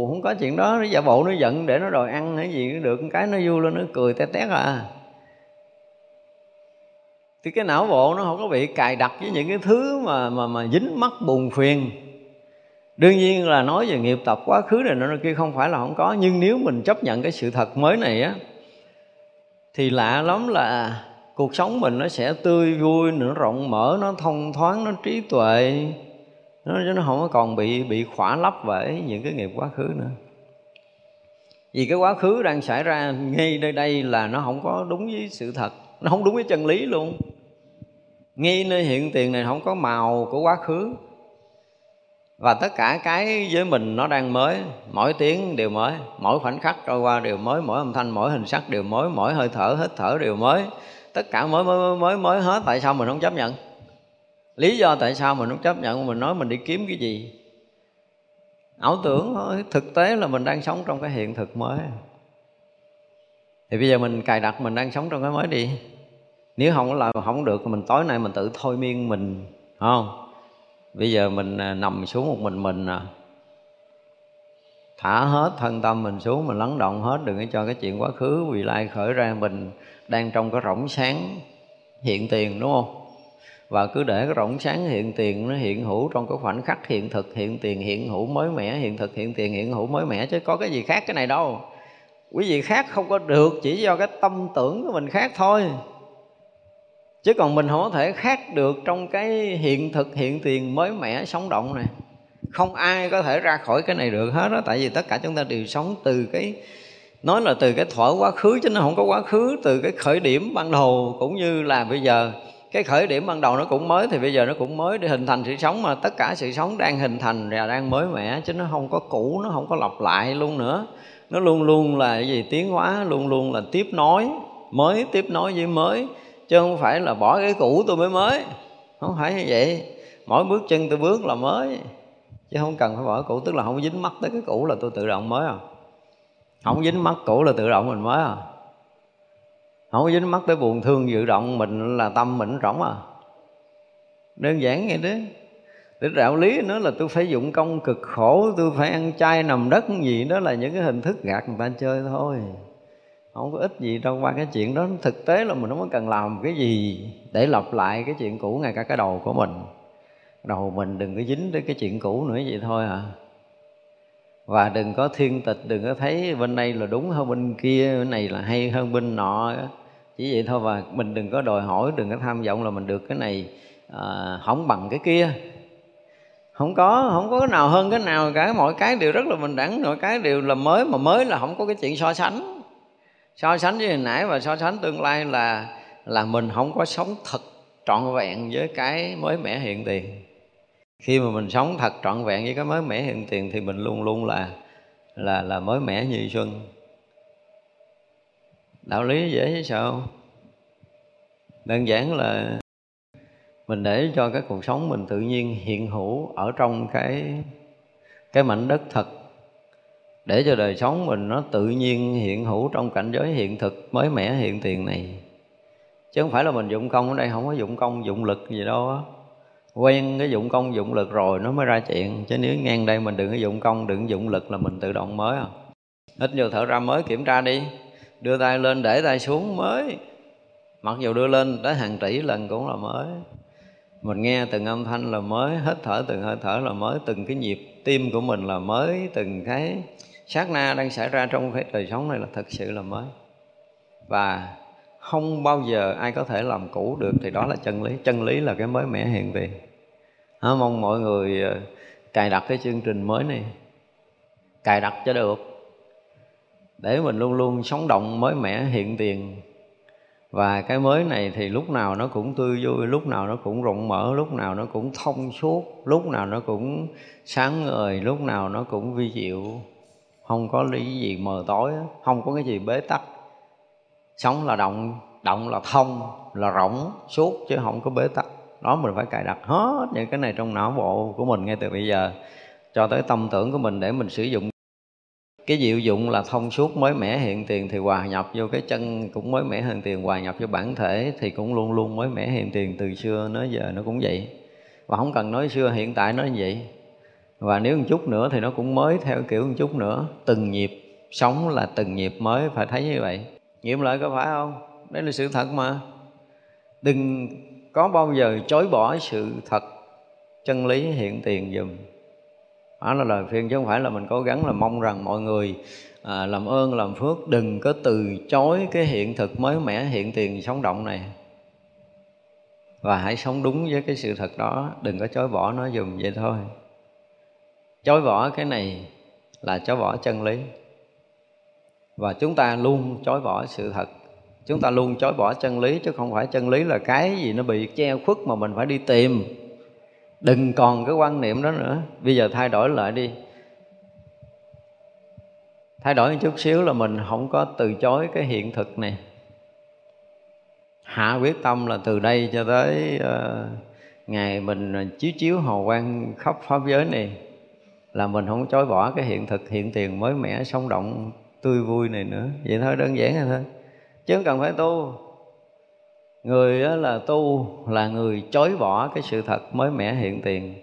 không có chuyện đó. Nó giả bộ, nó giận để nó đòi ăn hay gì cũng được. Cái nó vui lên, nó cười té tét à. Thì cái não bộ nó không có bị cài đặt với những cái thứ mà mà mà dính mắc buồn phiền đương nhiên là nói về nghiệp tập quá khứ này nó kia không phải là không có, nhưng nếu mình chấp nhận cái sự thật mới này á, thì lạ lắm là cuộc sống mình nó sẽ tươi vui, nó rộng mở, nó thông thoáng, nó trí tuệ, nó nó không còn bị bị khỏa lấp bởi những cái nghiệp quá khứ nữa. Vì cái quá khứ đang xảy ra ngay nơi đây là nó không có đúng với sự thật, nó không đúng với chân lý luôn. Ngay nơi hiện tiền này không có màu của quá khứ và tất cả cái với mình nó đang mới, mỗi tiếng đều mới, mỗi khoảnh khắc trôi qua đều mới, mỗi âm thanh, mỗi hình sắc đều mới, mỗi hơi thở, hít thở đều mới. Tất cả mới mới mới mới hết, tại sao mình không chấp nhận? Lý do tại sao mình không chấp nhận, mình nói mình đi kiếm cái gì? Ảo tưởng thôi, thực tế là mình đang sống trong cái hiện thực mới. Thì bây giờ mình cài đặt mình đang sống trong cái mới đi. Nếu không có không được mình tối nay mình tự thôi miên mình không? Bây giờ mình à, nằm xuống một mình mình à. Thả hết thân tâm mình xuống, mình lắng động hết, đừng có cho cái chuyện quá khứ vì lai khởi ra mình đang trong cái rỗng sáng hiện tiền, đúng không? Và cứ để cái rỗng sáng hiện tiền nó hiện hữu trong cái khoảnh khắc hiện thực, hiện tiền, hiện hữu mới mẻ, hiện thực, hiện tiền, hiện hữu mới mẻ, chứ có cái gì khác cái này đâu. Quý vị khác không có được chỉ do cái tâm tưởng của mình khác thôi chứ còn mình không có thể khác được trong cái hiện thực, hiện tiền mới mẻ, sống động này. Không ai có thể ra khỏi cái này được hết đó tại vì tất cả chúng ta đều sống từ cái, nói là từ cái thuở quá khứ chứ nó không có quá khứ, từ cái khởi điểm ban đầu cũng như là bây giờ. Cái khởi điểm ban đầu nó cũng mới thì bây giờ nó cũng mới để hình thành sự sống mà tất cả sự sống đang hình thành và đang mới mẻ chứ nó không có cũ, nó không có lặp lại luôn nữa. Nó luôn luôn là gì? Tiến hóa, luôn luôn là tiếp nối, mới tiếp nối với mới chứ không phải là bỏ cái cũ tôi mới mới. Không phải như vậy. Mỗi bước chân tôi bước là mới. Chứ không cần phải bỏ cũ, tức là không dính mắt tới cái cũ là tôi tự động mới à. Không dính mắt cũ là tự động mình mới à. Không dính mắt tới buồn thương dự động mình là tâm mình rỗng à. Đơn giản vậy đó. Để đạo lý nó là tôi phải dụng công cực khổ, tôi phải ăn chay nằm đất gì đó là những cái hình thức gạt người ta chơi thôi không có ích gì trong qua cái chuyện đó thực tế là mình không có cần làm cái gì để lặp lại cái chuyện cũ ngay cả cái đầu của mình. Đầu mình đừng có dính tới cái chuyện cũ nữa vậy thôi à. Và đừng có thiên tịch đừng có thấy bên đây là đúng hơn bên kia bên này là hay hơn bên nọ. Chỉ vậy thôi và mình đừng có đòi hỏi đừng có tham vọng là mình được cái này à, không bằng cái kia. Không có không có cái nào hơn cái nào cả. Mọi cái đều rất là bình đẳng mọi cái đều là mới mà mới là không có cái chuyện so sánh so sánh với hồi nãy và so sánh tương lai là là mình không có sống thật trọn vẹn với cái mới mẻ hiện tiền. Khi mà mình sống thật trọn vẹn với cái mới mẻ hiện tiền thì mình luôn luôn là là là mới mẻ như xuân. Đạo lý dễ chứ sao? Đơn giản là mình để cho cái cuộc sống mình tự nhiên hiện hữu ở trong cái cái mảnh đất thật để cho đời sống mình nó tự nhiên hiện hữu trong cảnh giới hiện thực, mới mẻ hiện tiền này. Chứ không phải là mình dụng công ở đây không có dụng công, dụng lực gì đâu á. Quen cái dụng công, dụng lực rồi nó mới ra chuyện. Chứ nếu ngang đây mình đừng có dụng công, đừng dụng lực là mình tự động mới à. Ít nhiều thở ra mới kiểm tra đi. Đưa tay lên, để tay xuống, mới. Mặc dù đưa lên tới hàng tỷ lần cũng là mới. Mình nghe từng âm thanh là mới hết thở từng hơi thở là mới. Từng cái nhịp tim của mình là mới, từng cái sát na đang xảy ra trong cái đời sống này là thực sự là mới. Và không bao giờ ai có thể làm cũ được thì đó là chân lý. Chân lý là cái mới mẻ hiện tiền. À, mong mọi người ờ, cài đặt cái chương trình mới này. Cài đặt cho được. Để mình luôn luôn sống động mới mẻ hiện tiền. Và cái mới này thì lúc nào nó cũng tươi vui lúc nào nó cũng rộng mở lúc nào nó cũng thông suốt lúc nào nó cũng sáng ngời lúc nào nó cũng vi diệu không có lý gì mờ tối không có cái gì bế tắc. Sống là động động là thông, là rỗng, suốt chứ không có bế tắc. Đó mình phải cài đặt hết những cái này trong não bộ của mình ngay từ bây giờ. Cho tới tâm tưởng của mình để mình sử dụng. Cái diệu dụng là thông suốt mới mẻ hiện tiền thì hòa nhập vô cái chân cũng mới mẻ hiện tiền, hòa nhập vô bản thể thì cũng luôn luôn mới mẻ hiện tiền. Từ xưa nói giờ nó cũng vậy. Và không cần nói xưa, hiện tại nó như vậy và nếu một chút nữa thì nó cũng mới theo kiểu một chút nữa. Từng nhịp sống là từng nhịp mới phải thấy như vậy. Nghiệm lại có phải không? Đấy là sự thật mà. Đừng có bao giờ chối bỏ sự thật chân lý hiện tiền dùm. Đó là lời khuyên chứ không phải là mình cố gắng là mong rằng mọi người à, làm ơn làm phước. Đừng có từ chối cái hiện thực mới mẻ hiện tiền sống động này. Và hãy sống đúng với cái sự thật đó. Đừng có chối bỏ nó dùm vậy thôi chối bỏ cái này là chối bỏ chân lý. Và chúng ta luôn chối bỏ sự thật. Chúng ta luôn chối bỏ chân lý chứ không phải chân lý là cái gì nó bị che khuất mà mình phải đi tìm. Đừng còn cái quan niệm đó nữa. Bây giờ thay đổi lại đi. Thay đổi một chút xíu là mình không có từ chối cái hiện thực này. Hạ quyết tâm là từ đây cho tới uh, ngày mình chiếu chiếu hồ quang khắp pháp giới này là mình không chối bỏ cái hiện thực, hiện tiền mới mẻ, sống động, tươi vui này nữa. Vậy thôi, đơn giản thôi. Chứ không cần phải tu. Người đó là tu, là người chối bỏ cái sự thật mới mẻ hiện tiền.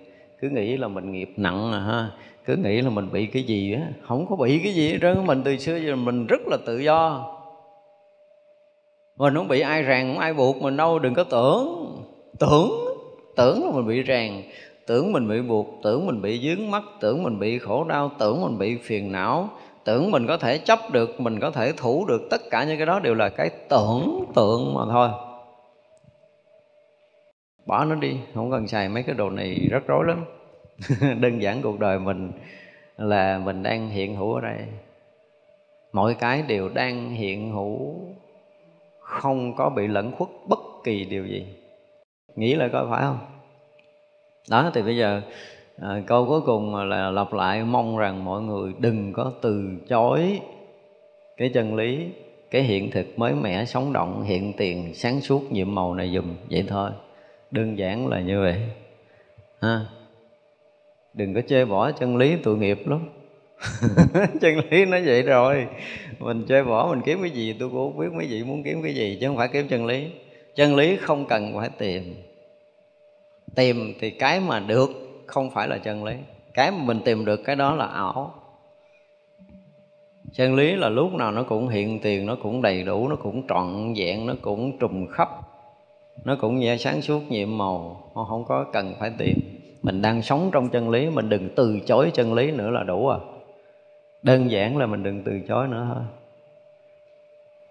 Cứ nghĩ là mình nghiệp nặng à ha. Cứ nghĩ là mình bị cái gì á. Không có bị cái gì hết trơn mình từ xưa giờ mình rất là tự do. Mình không bị ai ràng, không ai buộc. Mình đâu đừng có tưởng. Tưởng tưởng là mình bị ràng tưởng mình bị buộc, tưởng mình bị dướng mắt, tưởng mình bị khổ đau, tưởng mình bị phiền não. Tưởng mình có thể chấp được, mình có thể thủ được tất cả những cái đó đều là cái tưởng tượng mà thôi. Bỏ nó đi, không cần xài mấy cái đồ này rất rối lắm. Đơn giản cuộc đời mình là mình đang hiện hữu ở đây. Mọi cái đều đang hiện hữu, không có bị lẫn khuất bất kỳ điều gì. Nghĩ lại coi phải không? Đó thì bây giờ à, câu cuối cùng là lặp lại mong rằng mọi người đừng có từ chối cái chân lý cái hiện thực mới mẻ sống động hiện tiền sáng suốt nhiệm màu này dùm. Vậy thôi. Đơn giản là như vậy. Ha? Đừng có chê bỏ chân lý tội nghiệp lắm. Chân lý nó vậy rồi. Mình chơi bỏ mình kiếm cái gì tôi cũng không biết mấy vị muốn kiếm cái gì chứ không phải kiếm chân lý. Chân lý không cần phải tìm tìm thì cái mà được, không phải là chân lý. Cái mà mình tìm được cái đó là ảo. Chân lý là lúc nào nó cũng hiện tiền, nó cũng đầy đủ, nó cũng trọn vẹn, nó cũng trùng khắp, nó cũng nhẹ sáng suốt nhiệm màu. Không có cần phải tìm. Mình đang sống trong chân lý, mình đừng từ chối chân lý nữa là đủ à. Đơn giản là mình đừng từ chối nữa thôi.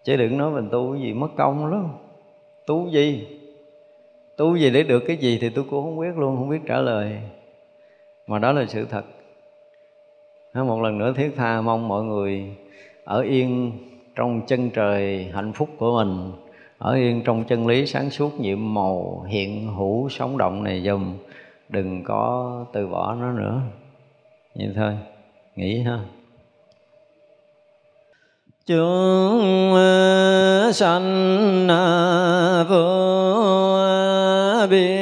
Chứ đừng nói mình tu cái gì mất công lắm. Tu gì? Tu gì để được cái gì thì tôi cũng không biết luôn, không biết trả lời. Mà đó là sự thật. Một lần nữa, thiết tha mong mọi người ở yên trong chân trời hạnh phúc của mình, ở yên trong chân lý sáng suốt nhiệm màu hiện hữu sống động này dùm. Đừng có từ bỏ nó nữa. Vậy thôi. Nghĩ ha chúng sanh vô biên.